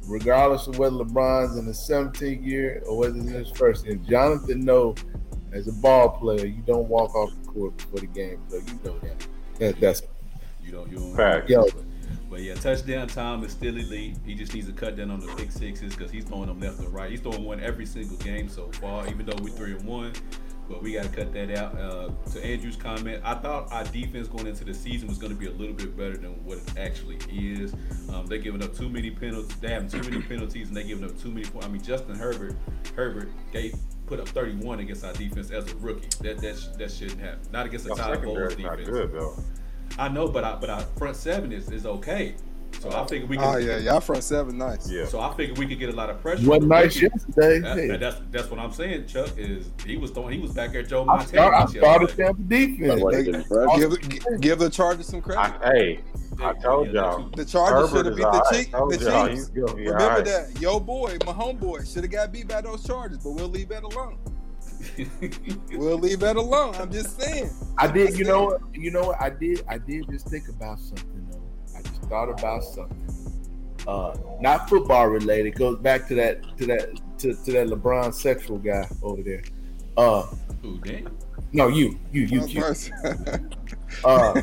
regardless of whether LeBron's in the 17th year or whether it's in his first year. Jonathan know as a ball player, you don't walk off the court before the game, so you know that. that that's You don't. You don't. Fact. yo. But yeah, touchdown time is still elite. He just needs to cut down on the pick sixes because he's throwing them left and right. He's throwing one every single game so far, even though we're three and one. But we got to cut that out. Uh, to Andrew's comment, I thought our defense going into the season was going to be a little bit better than what it actually is. Um, they're giving up too many penalties. They having too many penalties, and they're giving up too many points. I mean, Justin Herbert, Herbert gave put up 31 against our defense as a rookie. That that sh- that shouldn't happen. Not against a top Bowles secondary's not defense. good though. I know, but I, but our front seven is, is okay. So I think we can. Oh yeah, y'all front seven, nice. Yeah. So I figured we could get a lot of pressure. Wasn't on the nice rookie. yesterday. That- Hey, that- that's that's what I'm saying, Chuck. Is he was throwing, he was back there Joe I Montana. start, I started yesterday. Tampa defense. That wasn't They- Give give the Chargers some I, credit. hey, I told Yeah, y'all. The Chargers should have is beat all the, right. Chiefs. The Chiefs. he's gonna be Remember all right. that? Yo, boy, my homeboy should have got beat by those Chargers, but we'll leave that alone. We'll leave that alone. I'm just saying. I did. You know what? You know what? I did. I did just think about something though. I just thought about something. Uh, not football related. Goes back to that to that to, to that LeBron sexual guy over there. Uh, Who Dan? no, you, you, you, you. Uh,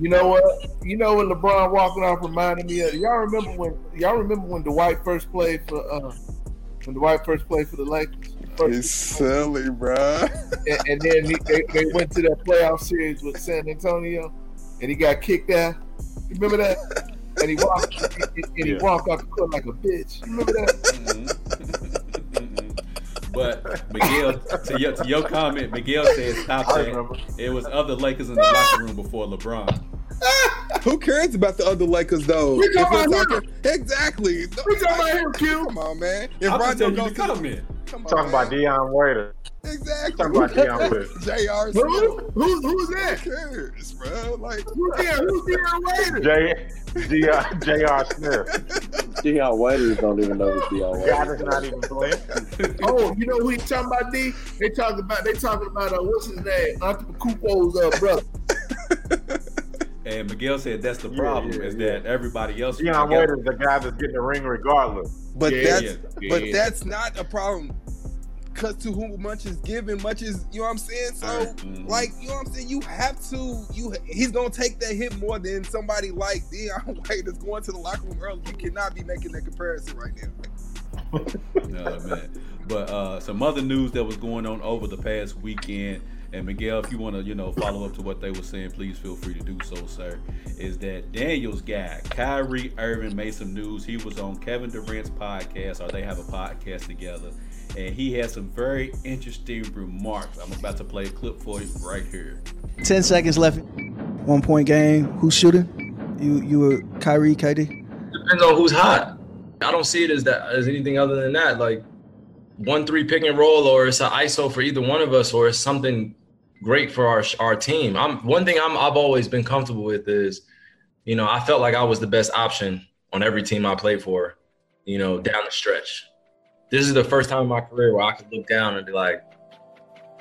you know what? You know when LeBron walking off reminded me of. Y'all remember when? Y'all remember when Dwight first played for? Uh, when Dwight first played for the Lakers. First- He's silly, bruh. and, and then he, they, they went to that playoff series with San Antonio, and he got kicked out. You remember that? And he walked and he Yeah. walked off the court like a bitch. You remember that? Mhm. but Miguel, to your to your comment, Miguel said stop I that. It was other Lakers in the locker room before LeBron. Who cares about the other Lakers though? We talking about talking- exactly. We talking about him, Q. Come on, man. If I'm just Rondo telling you goes to the, comment. Come on, Talking about man. Dion Waiter. exactly. Talking about Dion Waiter. J.R. Who, Smith. who, who's Who that? cares, bro? Like, Who's there? Who's there later? J. Dion J.R. Smith. Dion Waiters don't even know who Dion Guy Waiters that's not even playing. Oh, you know who he talking about? D? They talking about they talking about uh, what's his name? Antetokounmpo's uh, brother. And Miguel said that's the problem yeah, is yeah. that everybody else. Dion I got- Waiter's the guy that's getting the ring regardless. but Yeah, that's yeah, but yeah. that's not a problem. Cause to whom much is given, much is you know what I'm saying. So, Mhm. like you know what I'm saying, you have to. You he's gonna take that hit more than somebody like Dion Waiters going to the locker room early. You cannot be making that comparison right now. No, man. But uh, some other news that was going on over the past weekend, and Miguel, if you want to, you know, follow up to what they were saying, please feel free to do so, sir. Is that Daniel's guy, Kyrie Irving, made some news. He was on Kevin Durant's podcast, or they have a podcast together, and he had some very interesting remarks. I'm about to play a clip for you right here. 10 seconds left. One point game. Who's shooting? You you were Kyrie, KD? depends on who's hot. I don't see it as that as anything other than that. Like one three pick and roll, or it's an ISO for either one of us, or it's something great for our our team. I'm one thing I'm I've always been comfortable with is, you know, I felt like I was the best option on every team I played for, you know, down the stretch. This is the first time in my career where I could look down and be like,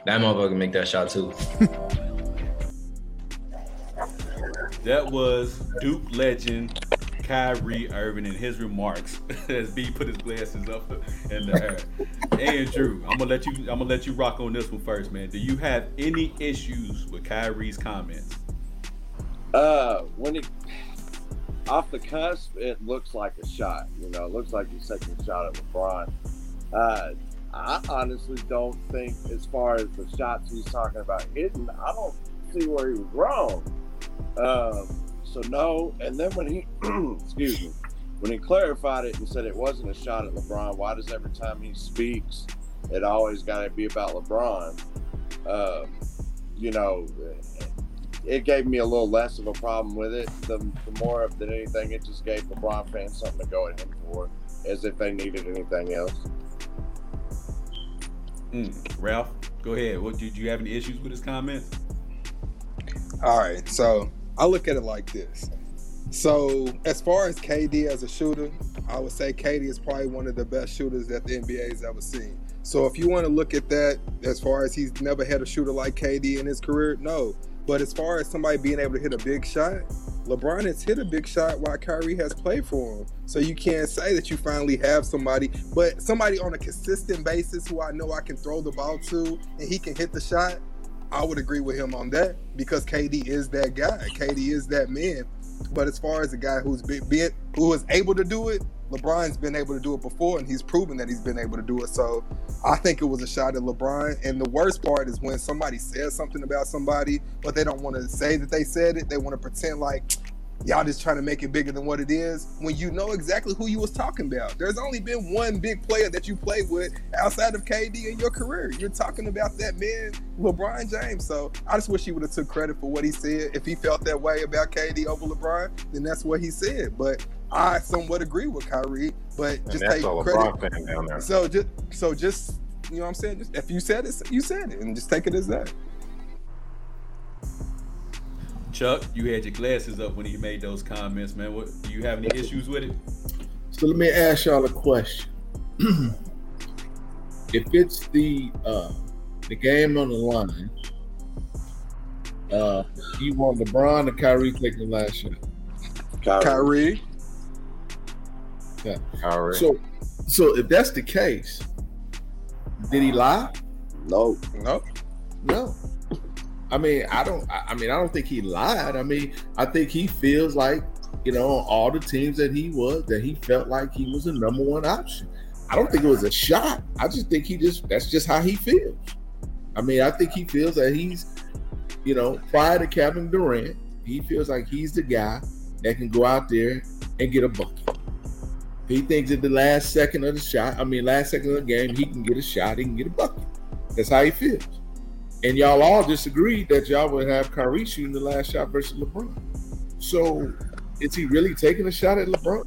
that motherfucker can make that shot too. That was Duke legend Kyrie Irving and his remarks as B put his glasses up in the air. Andrew, I'm gonna let you. I'm gonna let you rock on this one first, man. Do you have any issues with Kyrie's comments? Uh, when he off the cusp, it looks like a shot. You know, it looks like he's taking a shot at LeBron. Uh, I honestly don't think, as far as the shots he's talking about hitting, I don't see where he was wrong. Um, so no. And then when he, excuse me, when he clarified it and said it wasn't a shot at LeBron, why does every time he speaks, it always got to be about LeBron? Um, you know, it gave me a little less of a problem with it. The, the more of than anything, it just gave LeBron fans something to go at him for, as if they needed anything else. Mm. Ralph, go ahead. What did you have any issues with his comments? All right, so I look at it like this. So as far as KD as a shooter, I would say KD is probably one of the best shooters that the NBA has ever seen. So if you want to look at that as far as he's never had a shooter like KD in his career, no. But as far as somebody being able to hit a big shot, LeBron has hit a big shot while Kyrie has played for him. So you can't say that you finally have somebody, but somebody on a consistent basis who I know I can throw the ball to and he can hit the shot. I would agree with him on that because KD is that guy. KD is that man. But as far as a guy who's been, been who is able to do it, LeBron's been able to do it before, and he's proven that he's been able to do it. So I think it was a shot at LeBron. And the worst part is when somebody says something about somebody, but they don't want to say that they said it. They want to pretend like y'all just trying to make it bigger than what it is. When you know exactly who you was talking about. There's only been one big player that you played with outside of KD in your career. You're talking about that man, LeBron James. So I just wish he would have took credit for what he said. If he felt that way about KD over LeBron, then that's what he said. But I somewhat agree with Kyrie, but just take credit. LeBron fan down there. So just so just you know what I'm saying? Just, if you said it, you said it, and just take it as that. Chuck, you had your glasses up when he made those comments, man. What do you have any issues with it? So let me ask y'all a question. if it's the uh the game on the line, uh you want LeBron or Kyrie taking the last shot? Kyrie. Kyrie, Kyrie. So so if that's the case, did he lie? No. no, No. I mean, I don't. I mean, I don't think he lied. I mean, I think he feels like, you know, all the teams that he was, that he felt like he was the number one option. I don't think it was a shot. I just think he just that's just how he feels. I mean, I think he feels that he's, you know, prior to Kevin Durant, he feels like he's the guy that can go out there and get a bucket. He thinks at the last second of the shot, I mean, last second of the game, he can get a shot, he can get a bucket. That's how he feels. And y'all all disagreed that y'all would have Kyrie shooting the last shot versus LeBron. So is he really taking a shot at LeBron?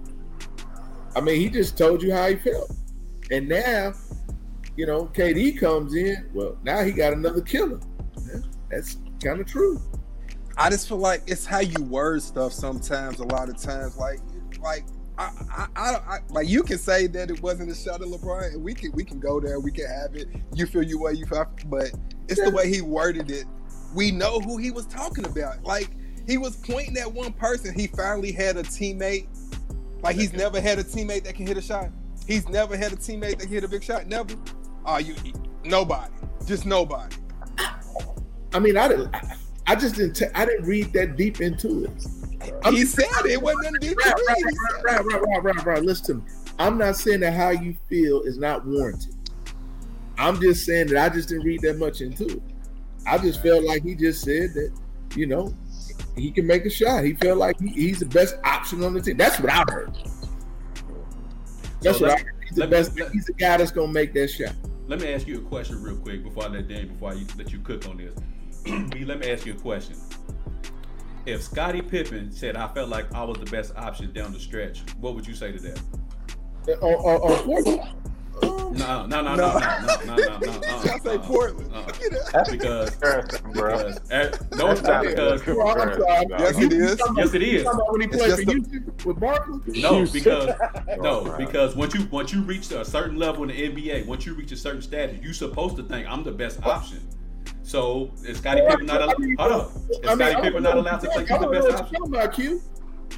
I mean, he just told you how he felt. And now, you know, KD comes in. Well, now he got another killer. That's kind of true. I just feel like it's how you word stuff sometimes. A lot of times, like like. I, I, I, like you can say that it wasn't a shot at LeBron, and we can we can go there, we can have it. You feel your way, you feel, but it's the way he worded it. We know who he was talking about. Like he was pointing at one person. He finally had a teammate. Like he's never had a teammate that can hit a shot. He's never had a teammate that can hit a big shot. Never. Are you nobody? Just nobody. I mean, I didn't. I, just didn't. ta- I didn't read that deep into it. I'm- he said it. Wasn't nothing deep Right, right. Right, right, right, right, right. Listen to me. I'm not saying that how you feel is not warranted. I'm just saying that I just didn't read that much into it. I just felt like he just said that, you know, he can make a shot. He felt like he, he's the best option on the team. That's what I heard. That's So what I heard. He's the let me- best. he's the guy that's gonna make that shot. Let me ask you a question real quick before I let Dan, before I let you cook on this. Let me ask you a question. If Scottie Pippen said, I felt like I was the best option down the stretch, what would you say to that? Uh, uh, uh, Portland. No, no, no, no, no, No. no, no, no, no, no. I say uh, Portland. uh, That's because, bro. because, eh, no, it's not because, Well, I'm sorry. Yes, it is. yes, it You is. talking about when he It's played for just with Barkley? No, because no, because once you once you reach a certain level in the NBA, once you reach a certain status, you're supposed to think I'm the best option. So is Scottie Pippen not allowed? Hold up, is I mean, Pippen don't allowed to what think you- the best know what option? you're about, Q.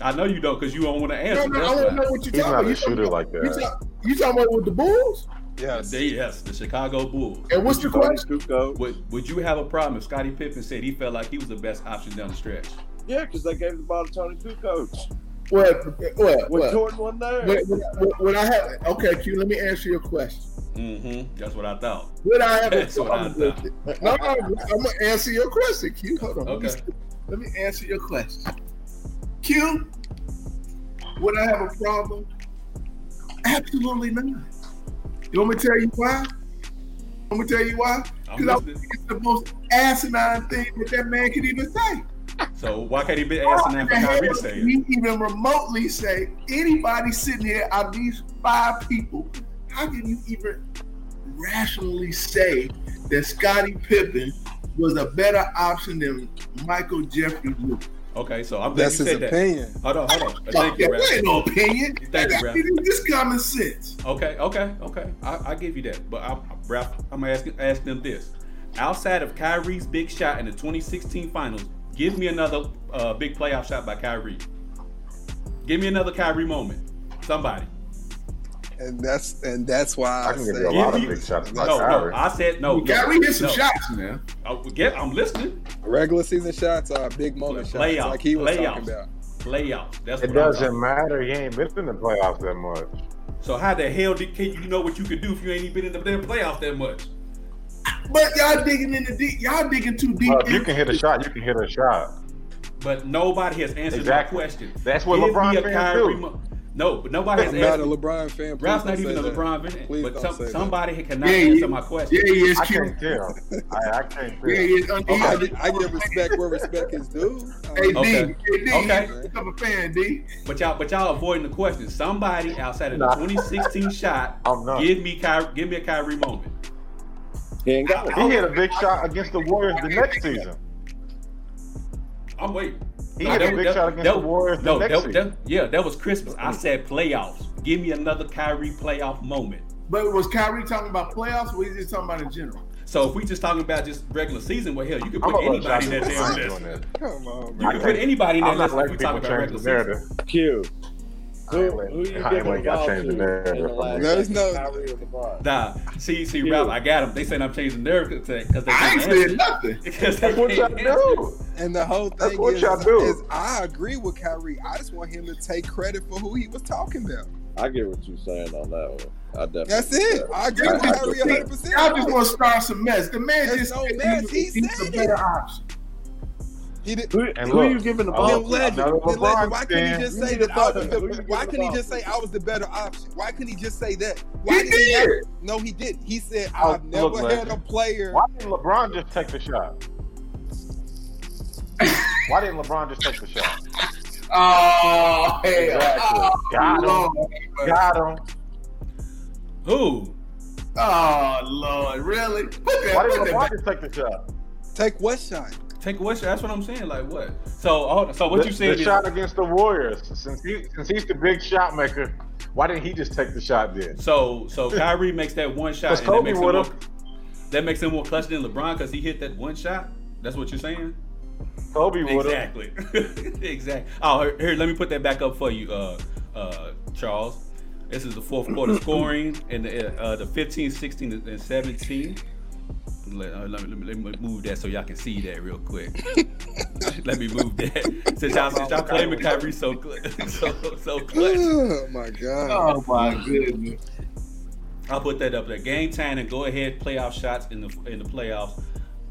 I know you don't because you don't want to answer. no, I That's want to know what you're He's talking not a shooter talking- like You, that. talk, you talking about with the Bulls? Yes. They, yes, the Chicago Bulls. And what's the question? Would Would you have a problem if Scottie Pippen said he felt like he was the best option down the stretch? Yeah, because they gave the ball to Toni Kukoč. What? What? When What? Jordan wasn't there. What, what, what I have? Okay, Q. Let me answer your question. Mm-hmm. That's what I thought. Would I have a That's what I problem with it? No, no, I'm gonna answer your question, Q. Hold on. Let, me, Okay. let me answer your question. Q. Would I have a problem? Absolutely not. You want me to tell you why? You want me to tell you why? Because I listening. it's the most asinine thing that that man could even say. So why can't he be asking that for How Kyrie to say can it? he even remotely say anybody sitting here out of these five people? How can you even rationally say that Scottie Pippen was a better option than Michael Jeffrey Lewis? Okay, so I'm glad That's you his said that. opinion. Hold on, hold on. Fuck Thank you, that. Ain't no opinion. Thank you, I Rap. it's just common sense. Okay, okay, okay. I, I give you that. But I, Ralph, I'm gonna ask, ask them this: outside of Kyrie's big shot in the 2016 Finals, Give me another uh, big playoff shot by Kyrie. Give me another Kyrie moment. Somebody. And that's and that's why I, I can give you a lot of big shots. No, Like no. I said no. no, Kyrie hit some no. shots, man. I, get, I'm listening. regular season shots are big moment shots, Playoffs, like he was playoffs. talking about. Playoffs. That's It what doesn't talking- matter. He ain't been in the playoffs that much. So how the hell did can you know what you could do if you ain't even been in the damn playoffs that much? But y'all digging in the deep. Y'all digging too deep. Well, if you can hit a shot, you can hit a shot. But nobody has answered Exactly. my question. That's what Give LeBron me fans Kyrie do. mo- No, but nobody has I'm not a. LeBron fan. Please Ralph's don't even say a that. LeBron fan, Please but don't some, say that. cannot Yeah, answer yeah. my question. Yeah, he is I cute. can't tell. I, I can't tell. Yeah, he is. I, Okay. gi- I give respect where respect is due. Um, hey, D. Okay. Hey, D. Okay. I'm a fan, D. But y'all, but y'all avoiding the question. Somebody outside of the Nah. 2016 shot, I'm not. give me Kyrie, give me a Kyrie moment. He ain't got it. He hit a big shot against the Warriors the next season. Oh, I'm waiting. He No, hit a big that- shot against that- the Warriors the next that, season. that, yeah, that was Christmas. I said playoffs. Give me another Kyrie playoff moment. But was Kyrie talking about playoffs or was he just talking about in general? So if we just talking about just regular season, well, hell, you can I'm put anybody in that damn list. Come on, You man. can put anybody in I'm that not list if we letting talking people about change regular the season. narrative. Q. I Who, who you I ain't giving the letting y'all ball change to the in narrative. the last There's no- Kyrie or LeBron? Nah, see, see, Yeah. Ralph, I got him. They saying I'm changing their because they I ain't can't said nothing. Because they That's what y'all do. And the whole That's thing what is, y'all do. is I agree with Kyrie. I just want him to take credit for who he was talking about. I get what you're saying on that one. I definitely. That's it. that. I agree with Y'all Kyrie 100. percent Y'all just want to start some mess. The man There's just no said mess. He he's said a it. better option. He did. Who, And who look, you giving the ball to? legend, legend. Why couldn't he just say that I was the? about? Who you Why giving couldn't he just say? I was the better option? Why couldn't he just say that? Why He did did. He no, he didn't. He said Oh, I've never look, had legend. a player. Why didn't LeBron just take the shot? Why didn't LeBron just take the shot? Oh, hell. Exactly. Oh, Got him. Lord. Got him. Who? Oh, Lord. Really? Put that, Why didn't LeBron just take the shot? Take what shot? Take a That's what I'm saying. Like what? So, so what the, you saying the is shot against the Warriors. Since he since he's the big shot maker, why didn't he just take the shot then? so so Kyrie makes that one shot and that Kobe makes him would more, have. that makes him more clutch than LeBron because he hit that one shot. That's what you're saying? Kobe would have. Exactly. exactly. Oh, here, here, let me put that back up for you, uh, uh, Charles. This is the fourth quarter scoring and the, uh, the 15, 16, and 17. Let, uh, let, me, let, me, let me move that so y'all can see that real quick. let me move that. Since y'all, since y'all claiming Kyrie so, cl- so, so clutch. Oh my god. Oh, my goodness. I'll put that up there. Game time and go ahead playoff shots in the in the playoffs.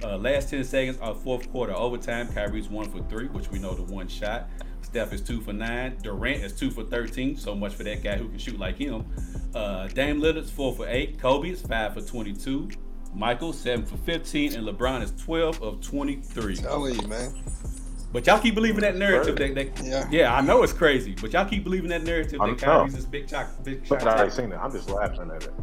Uh, last 10 seconds of fourth quarter overtime. Kyrie's one for three, which we know the one shot. Steph is two for nine. Durant is two for 13. So much for that guy who can shoot like him. Uh, Dame Lillard's four for eight. Kobe is five for 22. Michael seven for 15, and LeBron is 12 of 23. telling you, man. But y'all keep believing that narrative that, that Yeah. yeah, I know it's crazy, but y'all keep believing that narrative I that know. Kyrie's this big shot, big shot But I ain't taker. seen it. I'm just laughing at it.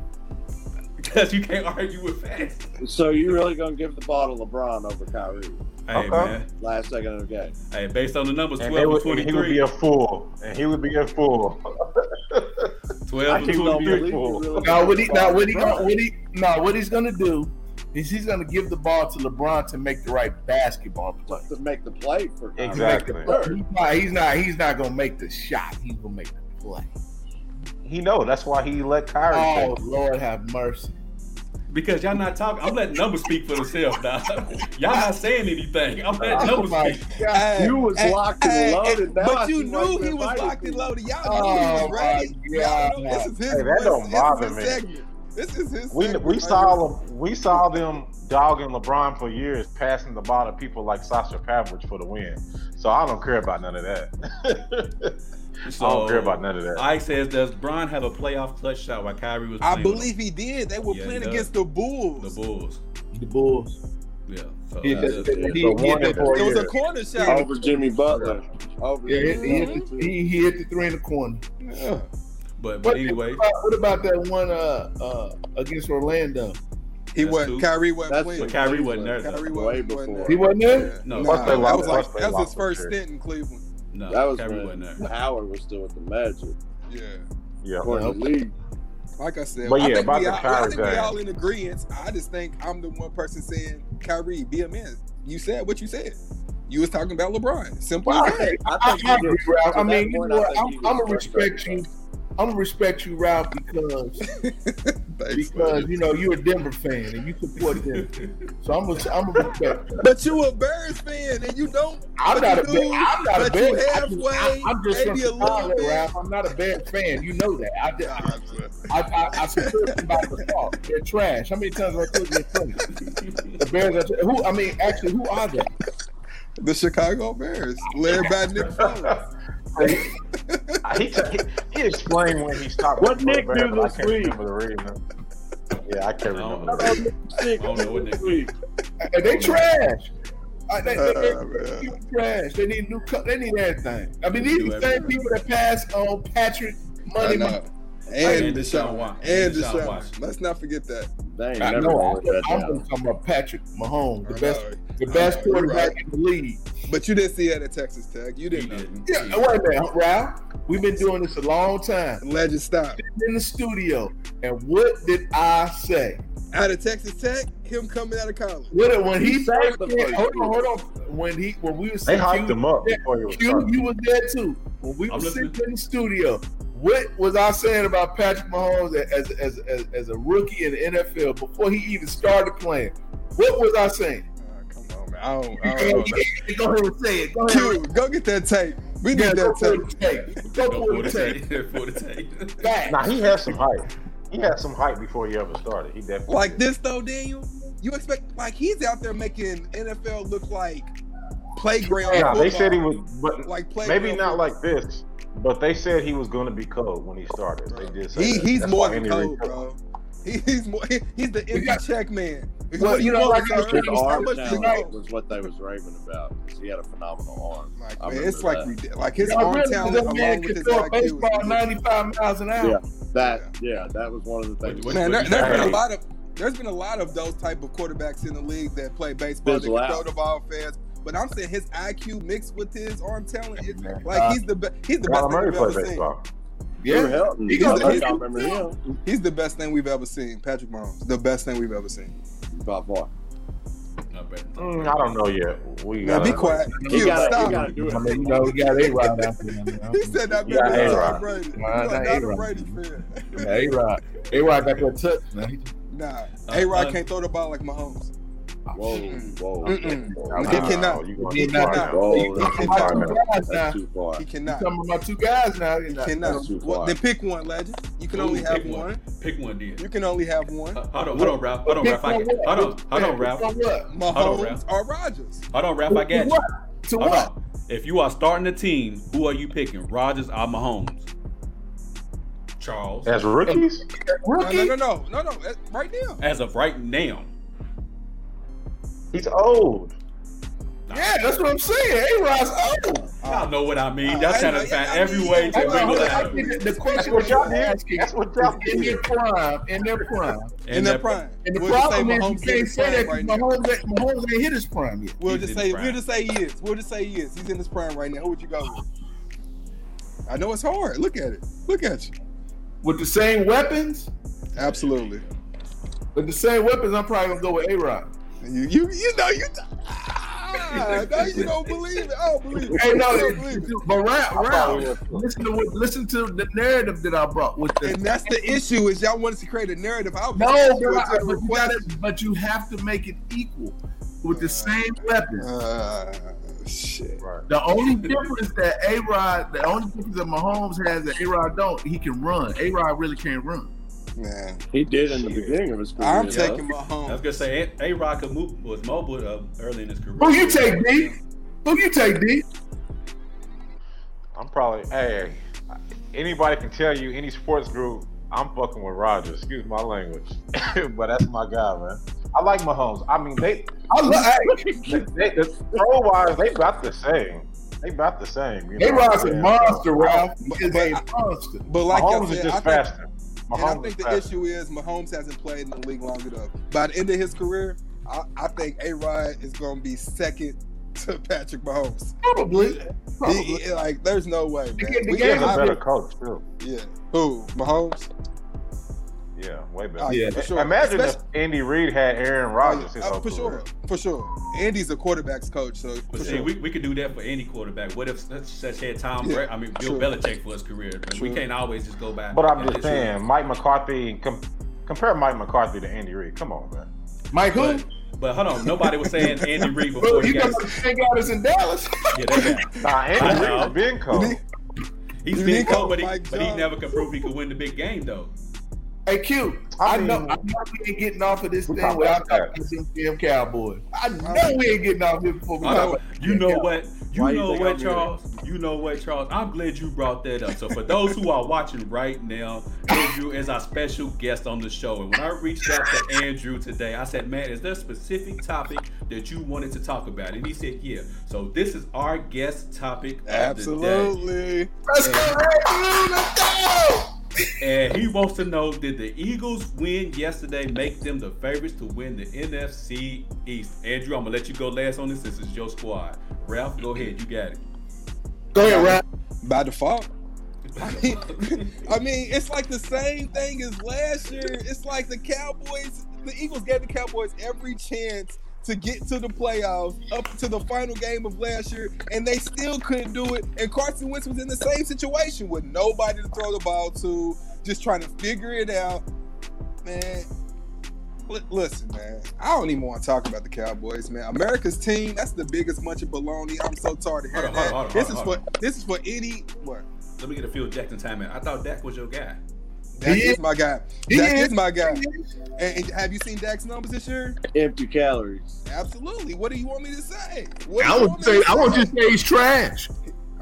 because you can't argue with facts. So you really gonna give the ball to LeBron over Kyrie? Hey Okay. man, Last second of the game. hey, based on the numbers, And, 12 they and would, and he would be a fool. And he would be a fool. 12 I and 23. believing- Fool. Now what he now what he gonna, what he now what he's gonna do is he's gonna give the ball to LeBron to make the right basketball play. to make the play for Kyrie. Exactly. He's not, he's not he's not gonna make the shot. He's gonna make the play. He know. That's why he let Kyrie Oh take it. Lord have mercy. Because y'all not talking, I'm letting numbers speak for themselves now. y'all not saying anything. I'm letting Oh numbers my speak. God. You was hey, locked and hey, loaded. Now I But you knew you he was invited locked and me. loaded. Y'all Oh, knew he oh was ready. Y'all know this is his. Hey, that don't this bother is his me. segment. This is his. We we saw them we saw them dogging LeBron for years, passing the ball to people like Sasha Pavlovic for the win. So I don't care about none of that. So, I don't care about none of that. Ike says, does Bron have a playoff clutch shot while Kyrie was I playing with believe he did. They were Yeah, playing against the Bulls. the Bulls? The Bulls. Yeah. So, He, he, So he, hit the, It was a corner shot. Over Jimmy Butler. Over yeah, he, Jimmy he, hit the, he, he hit the three in the corner. Yeah. But, but What, anyway, what, about, what about that one uh, uh, against Orlando? He That's wasn't. two. Kyrie wasn't That's playing. but Kyrie wasn't there. though. Kyrie wasn't, before. wasn't He wasn't there? Yeah. No. Nah, Plus that was like that was his first sure. stint in Cleveland. No, That was Kyrie when wasn't there. Howard was still with the Magic. Yeah. Yeah. For the league. Like I said, But I yeah, think about we the all, I think we all in agreement. I just think I'm the one person saying Kyrie, be a man. You said what you said. You was talking about LeBron. Simple Well, as I, that. I I, I agree, Ralph. I mean, you know I what? think I'm, he I'm gonna respect you. I'm gonna respect you, Ralph, because Thanks, because man. you know you're a Denver fan and you support them. So I'm gonna I'm gonna respect. you. But you a Bears fan and you don't. I'm not a do, I'm not a you. I'm just, I'm just maybe a little bit. Ralph. I'm not a bad fan. You know that. I just, I, I, I support them by default. They're trash. How many times have I told you they're? The Bears are tra- who? I mean, actually, who are they? The Chicago Bears, led by Nick Foles. he, he, he explained when he stopped. What working for the Nick Bears, do but I this can't week? remember the reason. Yeah, I can't I don't remember. know. the reason. I don't know what they And they trash. Uh, they, they, they, Oh, man. they trash. They need new. Co- they need everything. I mean, these Do the same people that pass on Patrick I Money. Know. And And Deshaun Deshaun. Watson. And And Deshaun Deshaun. Watson. Let's not forget that. They ain't I know. gonna live that I'm down. talking about Patrick Mahomes, the best, the best quarterback right. in the league. But you didn't see that at Texas Tech. You didn't. know. didn't. Yeah, wait a minute, Ralph. We've been doing this a long time. Legend stop. In the studio, and what did I say? Out of Texas Tech, him coming out of college. What did- when he He first said the came, hold on, hold on. When he when we was They hyped him up before he Q, you was there too. When we were sitting in the studio, what was I saying about Patrick Mahomes as as, as, as a rookie in the NFL before he even started playing? What was I saying? Uh, come on, man. I don't, I Go don't know. ahead, go ahead and say it. Go ahead. Go get that tape. We need Yeah, go that for tape. tape. Go Go for for the the tape. tape. For the tape. Back. Nah, he had some hype. He had some hype before he ever started. He definitely Like this though, Daniel. You expect like he's out there making NFL look like playground. Nah, they said he was, but like playground. maybe not football. like this. But they said he was going to be cold when he started. They did say He, that. he's That's more than cold, bro. He's more. He, he's the empty got- check man. Well, What you do know, want, like. His arm much talent was what they was raving about. He had a phenomenal arm. Like, man, it's like that. like his Y'all arm really, talent along man with his throw a IQ. baseball is- 95 miles an hour. Yeah. That yeah, that was one of the things. Man, there, there's been a lot of there's been a lot of those type of quarterbacks in the league that play baseball that Fizzle can out. throw the ball fast. But I'm saying his IQ mixed with his arm talent, it's Man. like he's the be- he's the Kyler best thing we've ever seen. baseball. Drew Yeah. Henson. He I got- know y'all remember him He's the best thing we've ever seen. Patrick Mahomes, the best thing we've ever seen. by far. Not better Mm, I don't know yet. We Now gotta- be quiet. He Q, gotta, stop. gotta do it. I mean, you know, we got A Rod out there. man. He said that Yeah, better than A-Rod. Tom Brady. Nah, are not not a A-Rod. Brady fan. A Rod. A Rod got that touch. Man. Nah, Uh, A Rod uh, can't throw the ball like Mahomes. Whoa, whoa, Mm-mm. He cannot. You going He too far cannot. now. Whoa, talking about two guys now. That's too far. He cannot. talking about two guys now. He cannot. Well, then pick one, legend. You can Ooh, only have pick one. Pick one, then. You can only have one. Uh, Hold on, hold on, Ralph. Hold on, Pick Ralph. I one got, hold on, hold on, Pick Ralph. one what? on, Mahomes or Rodgers. Hold on, Ralph. I To got you. To Hold what? on. If you are starting a team, who are you picking? Rodgers or Mahomes? Charles. As rookies, No, Rookie? no, no, no, no, no. Right now. As of right now. He's old. Yeah, that's what I'm saying. A Rod's old. Y'all know what I mean. Uh, Y'all I trying to find every way to I Hold wiggle out I of think it. the, the question what that y'all you're asking That's what y'all is in did. their prime, in their prime. In their prime. And the We'll problem is you can't say that prime because right now. Mahomes, ain't- Mahomes ain't hit his prime yet. We'll just say his we'll just say he is. We'll just say he is. He's in his prime right now. Who would you go with? I know it's hard. Look at it. Look at you. With the same weapons, Absolutely. with the same weapons, I'm probably gonna go with A Rod. You you you know you. Ah, no, you don't believe it. I don't believe it. Hey, no, I don't believe it. but Ralph, probably Ralph, would. listen to what, listen to the narrative that I brought with the. And that's the issue is y'all wanted to create a narrative. I was no, just but, I, but, you gotta, but you have to make it equal with the same weapons. Uh, shit. Right. The only difference that A Rod, the only difference that Mahomes has that A Rod don't, he can run. A Rod really can't run. Man, He did in the beginning of his career. I'm though. taking I was gonna say A Rod was mobile uh, early in his career. Who you take, D? Who you take, D? I'm probably hey. Anybody can tell you any sports group. I'm fucking with Rodgers. Excuse my language, but that's my guy, man. I like Mahomes. I mean, they I love hey, they, they throw wise, they about the same. They about the same. You know A what a monster, Ralph. He But- is but monster. But like y'all Mahomes is just I think, faster. and I think the faster. issue is Mahomes hasn't played in the league long enough. By the end of his career, I, I think A Rod is going to be second to Patrick Mahomes. Probably. Probably. he- like, there's no way, man. Again, the We game can He's a better coach too. Yeah. Who? Mahomes? Yeah, way better. Oh, yeah, for sure. Imagine Especially- if Andy Reid had Aaron Rodgers his Uh, whole for career. sure, for sure. Andy's a quarterbacks coach, so But see, sure. we, we could do that for any quarterback. What if such, such had Tom Yeah, Brady? I mean, Bill true. Belichick for his career. But we can't always just go back. But I'm just listen. saying, Mike McCarthy. Com- compare Mike McCarthy to Andy Reid. Come on, man. Mike who? But, but hold on, nobody was saying Andy Reid Bro, before he you got. got the same in Dallas. Yeah, that guy. Nah, I Andy. Reid's been cold. He's You been need cold, but he, but he never could prove he could win the big game though. Hey Q, I I, know, I know we ain't getting off of this We thing without about talking about them damn Cowboys. I know we ain't getting off here before we I talk about you know Cowboys. what? You Why know think what, I'm Charles? You know what, Charles? I'm glad you brought that up. So for those who are watching right now, Andrew is our special guest on the show. And when I reached out to Andrew today, I said, "Man, is there a specific topic that you wanted to talk about?" And he said, "Yeah." So this is our guest topic of the day. Absolutely. Let's go, Andrew. Let's go. And he wants to know did the Eagles win yesterday make them the favorites to win the NFC East? Andrew, I'm gonna let you go last on this. This is your squad. Ralph, go ahead. You got it. Go ahead, Ralph. By default. I mean, I mean, it's like the same thing as last year. It's like the Cowboys, the Eagles gave the Cowboys every chance to get to the playoffs up to the final game of last year, and they still couldn't do it. And Carson Wentz was in the same situation with nobody to throw the ball to, just trying to figure it out. Man, li- listen, man, I don't even want to talk about the Cowboys, man. America's team, that's the biggest bunch of baloney. I'm so tired of hearing Hold on, that. hold on, hold on, this is on, for this is for any what. Let me get a Phil Jackson time in. I thought Dak was your guy. Dak He is is. my guy. He Dak is. is my guy. And, and have you seen Dak's numbers this year? Empty calories. Absolutely. What do you want me to say? What I would want say I want you to say he's trash.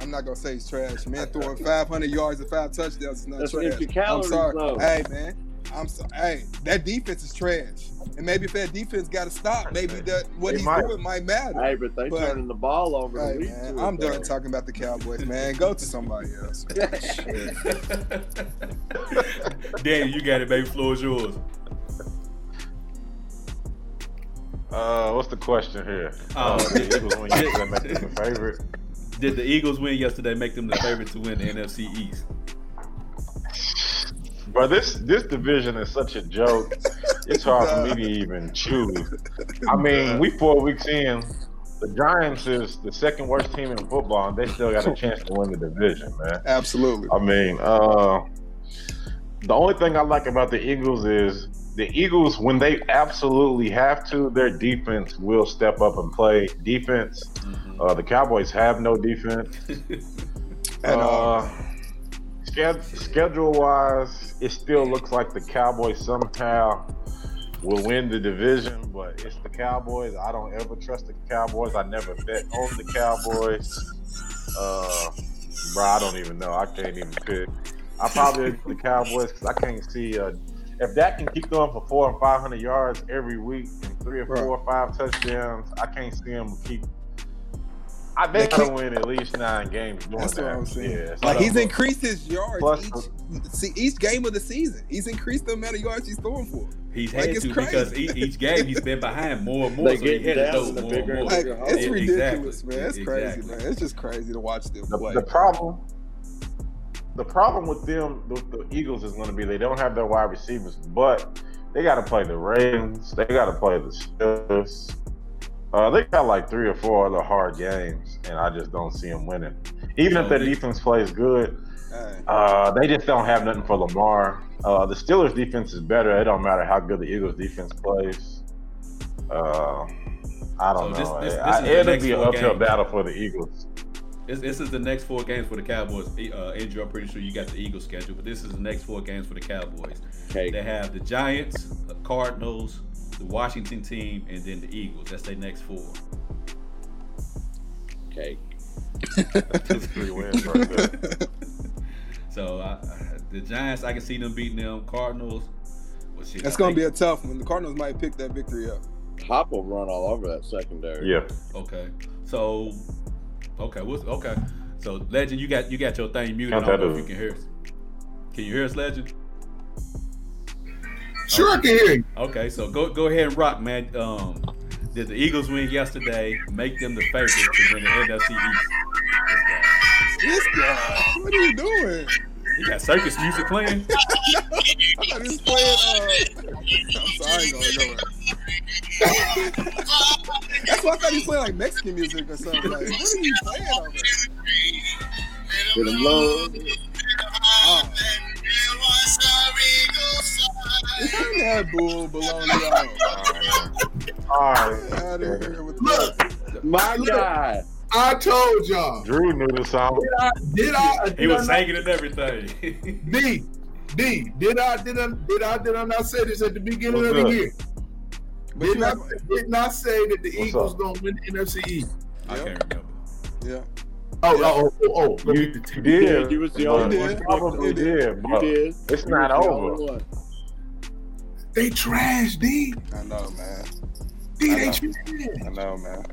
I'm not gonna say he's trash. Man throwing 500 yards and five touchdowns is not That's trash. empty calories, I'm sorry. though. Hey man, I'm sorry. Hey, that defense is trash. And maybe if that defense got to stop, maybe that what They he's might. doing might matter. Hey, but they But- turning the ball over. Hey man, I'm done though. talking about the Cowboys, man. Go to somebody else. Danny, you got it, baby. Floor is yours. Uh, what's the question here? Uh, Uh, the Eagles win yesterday, make them the favorite. Did the Eagles win yesterday make them the favorite to win the NFC East? But this this division is such a joke. It's hard for me to even choose. I mean, we four weeks in. The Giants is the second worst team in football, and they still got a chance to win the division, man. Absolutely. I mean, uh, the only thing I like about the Eagles is the Eagles, when they absolutely have to, their defense will step up and play defense. Mhm. Uh, the Cowboys have no defense. At all. Uh, schedule wise, it still looks like the Cowboys somehow will win the division, but it's the Cowboys. I don't ever trust the Cowboys. I never bet on the Cowboys. Uh, bro, I don't even know. I can't even pick. I probably the Cowboys because I can't see. Uh, if that can keep going for four and five hundred yards every week and three or four or five touchdowns, I can't see them keep. I They think they'll can't- win at least nine games doing That's that. what I'm saying. Yeah, Like he's increased his yards Plus- each see, each game of the season. He's increased the amount of yards he's throwing for. He's Like, had to crazy. because each, each game he's been behind more and more, They so he getting had to throw more bigger and more. Like it's yeah, ridiculous, exactly. man. It's crazy, Exactly. man. It's just crazy to watch them the, play. the problem the problem with them the, the eagles is going to be they don't have their wide receivers but they got to play the ravens they got to play the steelers uh, they got like three or four other hard games and i just don't see them winning even if their defense plays good uh, they just don't have nothing for lamar uh, the steelers defense is better it don't matter how good the eagles defense plays uh, i don't So this- know this- this I- is the it'll next be an four uphill games. battle for the eagles This, this is the next four games for the Cowboys. Uh, Andrew, I'm pretty sure you got the Eagles schedule, but this is the next four games for the Cowboys. Cake. They have the Giants, the Cardinals, the Washington team, and then the Eagles. That's their next four. Okay. That's three wins right there. So uh, the Giants, I can see them beating them. Cardinals, well, shit, That's I gonna be a tough one. The Cardinals might pick that victory up. Hop will run all over that secondary. Yeah. okay. So, okay, what's okay? So, Legend, you got you got your thing muted. I don't that know if you can hear us. Can you hear us, Legend? Sure, I can hear you. Okay, so go go ahead and rock, man. Um, did the Eagles win yesterday? Make them the favorite to win the NFC East. This guy, This guy, what are you doing? he got circus music playing. thought he was playing. Uh, I'm sorry, I ain't gonna go there. That's why I thought you was playing like Mexican music or something. Like, what are you playing over there? Get him low. That bull baloney out. All right. Out of here with Look, that. My Look. guy. I told y'all. Drew knew the song. Did I? Did I? Uh, he was I singing and everything. D. D. Did I? Did I? Did I? Did I not say this at the beginning What's of the year? But Did you not, did not say that the What's Eagles up? gonna win the NFC East. I can't remember. yeah. Oh, oh, oh, oh, oh. You did. You was the only one. You probably did, You did. it's You not was the over. Only one. They trash, D. I know, man. D, I they know. trash. I know, man.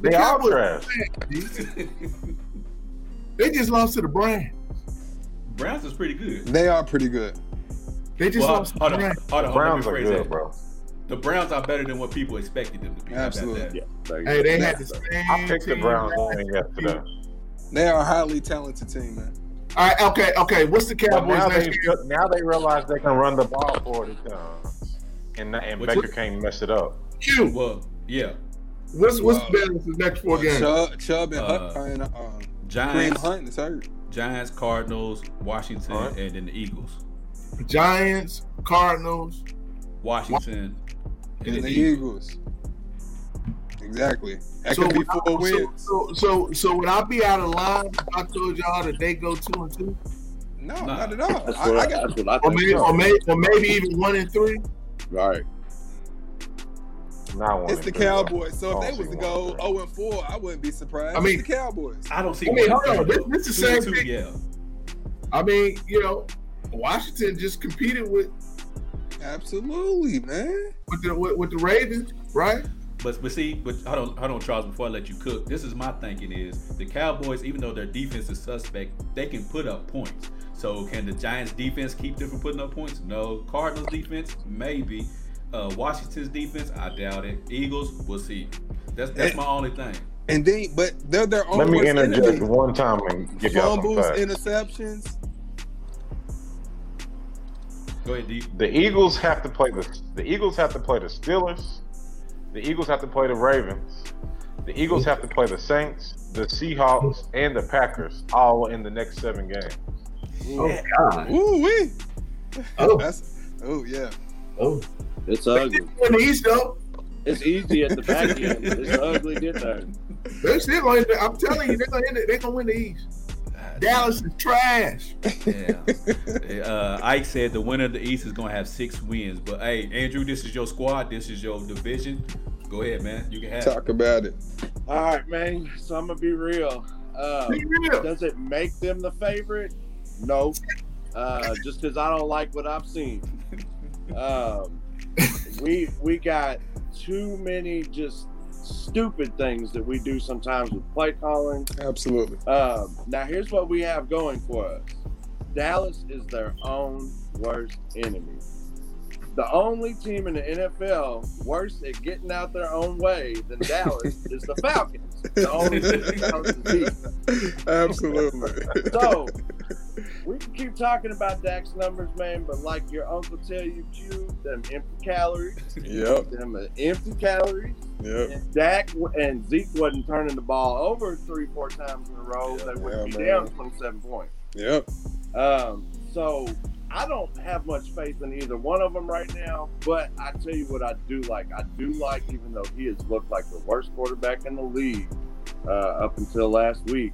The They all Cowboys trash. They just lost to the Browns. Browns is pretty good. They are pretty good. They just Well, lost to hold the on, Browns. hold The on. Browns are good, that. bro. The Browns are better than what people expected them to be. Absolutely. Yeah. there Hey, they had the same. I picked the Browns last winning yesterday. They are a highly talented team, man. All right, okay, okay. What's the But Cowboys now next they year? now they realize they can run the ball for it comes, and and What Baker you- can't mess it up. Q. Well, yeah. What's what's Wow. the balance of the next four games? Chubb, Chubb and Uh, Hunt, and, um, Kareem Giants, Hunt is hurt. Giants, Cardinals, Washington, Alright. and then the Eagles. Giants, Cardinals. Washington and, And the Eagles. Exactly. That So could be would I- four wins. So, so, so, so would I be out of line if I told y'all that they go two and two, No, Nah. not at all. That's I, what I I, got, that's what I or maybe, or maybe, or maybe even one and three? Right. Not it's the. Cowboys. So if they was to go want 0 and 4, I wouldn't be surprised. I mean- it's the Cowboys. I don't see. I mean, hold on. This, this is the same two, thing. yeah. I mean, you know, Washington just competed with Absolutely, man. with the with, with the Ravens, right? But but see, but hold on, hold on, Charles. Before I let you cook, this is my thinking: is the Cowboys, even though their defense is suspect, they can put up points. So can the Giants' defense keep them from putting up points? No. Cardinals' defense, maybe. Uh, Washington's defense, I doubt it. Eagles, we'll see. That's that's my only thing. And then, but they're their own Let me interject enemy. one time and give y'all some Fumbles, interceptions. Go ahead, D. The Eagles have to play the the Eagles have to play the Steelers. The Eagles have to play the Ravens. The Eagles have to play the Saints, the Seahawks, and the Packers all in the next seven games. Oh God! Ooh wee. Oh. That's oh yeah. Oh, It's ugly. did the East though. It's easy at the back end. It's ugly get there. They still going. I'm telling you, they're gonna end it. They're gonna win the East. Dallas is trash. Yeah. uh, Ike said the winner of the East is gonna have six wins. But hey, Andrew, this is your squad. This is your division. Go ahead, man. You can have. it. Talk about it. All right, man. So I'm gonna be real. Uh, Be real. does it make them the favorite? No. Uh, just because I don't like what I've seen. Um, we we got too many just stupid things that we do sometimes with play calling. Absolutely. Um, now here's what we have going for us. Dallas is their own worst enemy. The only team in the NFL worse at getting out their own way than Dallas is the Falcons. The only team Dallas beating. Absolutely. So we can keep talking about Dak's numbers, man, but like your uncle tell you, Q, them empty calories, yep. them uh, empty calories. Yep. If Dak and Zeke wasn't turning the ball over three, four times in a row, they wouldn't Yeah, be man. down 27 points. Yep. Um, so I don't have much faith in either one of them right now. But I tell you what, I do like. I do like, even though he has looked like the worst quarterback in the league uh, up until last week.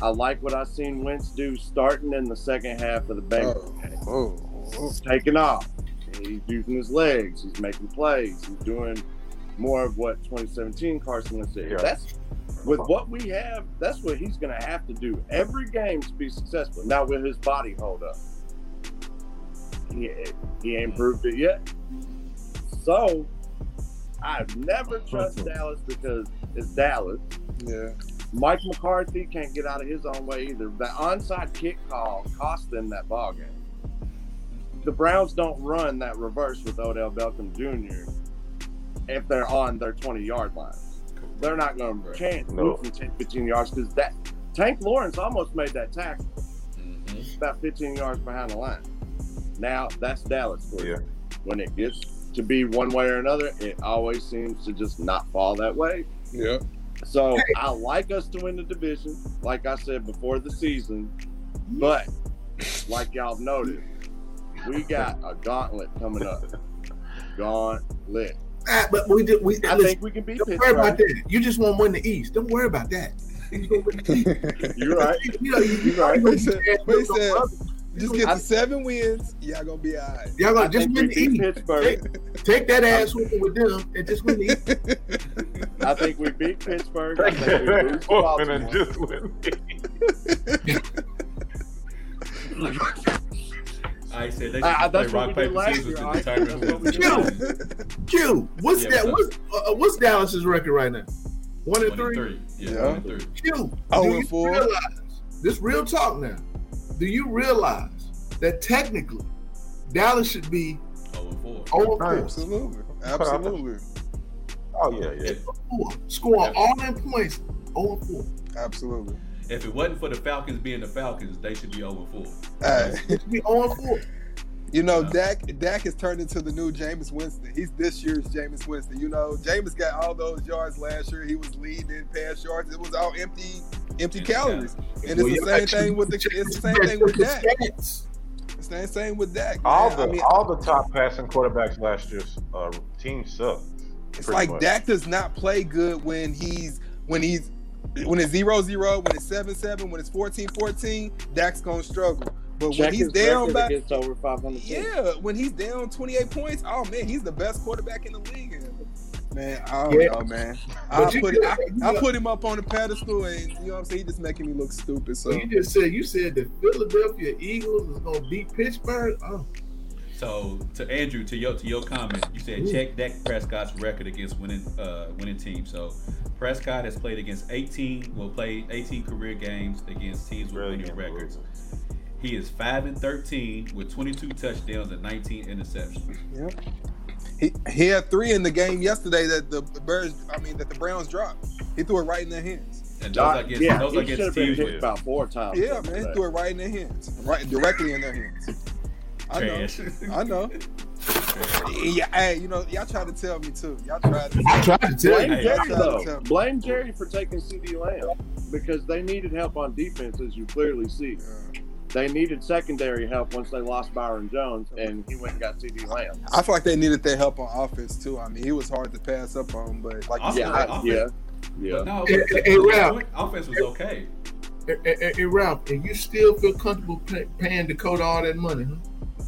I like what I seen Wentz do starting in the second half of the Bengals Oh. game. Oh. oh. He's taking off. He's using his legs. He's making plays. He's doing more of what 2017 Carson Wentz did. Yeah. That's with what we have. That's what he's going to have to do every game to be successful. Now, will his body hold up? He, he ain't mm. proved it yet. So I've never trust Dallas because it's Dallas. Yeah. Mike McCarthy can't get out of his own way either. The onside kick call cost them that ball game. The Browns don't run that reverse with Odell Beckham Jr. if they're on their 20 yard line. They're not going to chance No. from 10, 15 yards because that Tank Lawrence almost made that tackle Mhm. about 15 yards behind the line. Now that's Dallas for you. Yeah. When it gets to be one way or another, it always seems to just not fall that way. Yeah. So I like us to win the division, like I said before the season. But like y'all noted, we got a gauntlet coming up. Gauntlet. Ah, but we did. We I listen, think we can beat don't worry about that. You just want to win the East. Don't worry about that. You gonna win the East. You're right. You know, you, You're right. you know, He but he said- brother, Just get I- the seven wins. Y'all gonna be all right. Y'all gonna just win we the. Pittsburgh. Take that ass with them and just win the East. I think we beat Pittsburgh. I Take think we lose back and just with me. I said they should Uh, play that's what rock we did paper last scissors year, to determine That's who what we wins. did. Q, what's Yeah, that? what's What's uh, what's Dallas's record right now? One and three. three. Yeah, Yeah. one and three. Q, Oh, do and you four. realize this real talk now? Do you realize that technically Dallas should be over four. 0 4, Absolutely. Absolutely. Oh yeah, yeah. Four, scoring all them points 0 4? Absolutely. If it wasn't for the Falcons being the Falcons, they should be over 4. Hey, It should be 0 4. You know, Yeah. Dak Dak has turned into the new Jameis Winston. He's this year's Jameis Winston. You know, Jameis got all those yards last year. He was leading in pass yards. It was all empty, empty Empty calories. And it's the same thing with the it's the same thing with check Dak. the stats. It's the same thing with Dak. All the I mean, all the top passing quarterbacks last year's uh, team sucked. It's like much. Dak does not play good when he's when he's when it's zero zero, when it's seven seven, when it's 14-14, Dak's gonna struggle. But when Check he's his down record by against over 500 teams. yeah, when he's down 28 points, oh man, he's the best quarterback in the league. Man, I don't Yeah. know, man. I put I, I put him up on the pedestal, and you know what I'm saying. He just making me look stupid. So So you just said you said the Philadelphia Eagles is gonna beat Pittsburgh. Oh, So to Andrew, to your to your comment, you said Ooh. check Dak Prescott's record against winning uh winning teams. So Prescott has played against 18, will play 18 career games against teams with Really winning can't records. He is five and 13 with 22 touchdowns and 19 interceptions. yeah. He, he had three in the game yesterday that the Bears, I mean, that the Browns dropped. He threw it right in their hands. And those against yeah, those he are should have against been teams with about four times. Yeah, man, he threw it right in their hands, right directly in their hands. I know. I know. Yeah, hey, you know, y'all tried to tell me too. Y'all tried to. I tried to tell Blame you. Hey, Jerry to though. tell- Blame Jerry for taking CeeDee Lamb because they needed help on defense, as you clearly see. They needed secondary help once they lost Byron Jones, and he went and got CeeDee Lamb. I feel like they needed their help on offense too. I mean, he was hard to pass up on, but like you Offense- said, Yeah, I, yeah, yeah. But no, Hey, hey, Ralph. offense was okay. Hey, hey, hey, hey, Ralph, and you still feel comfortable pay, paying Dakota all that money, huh?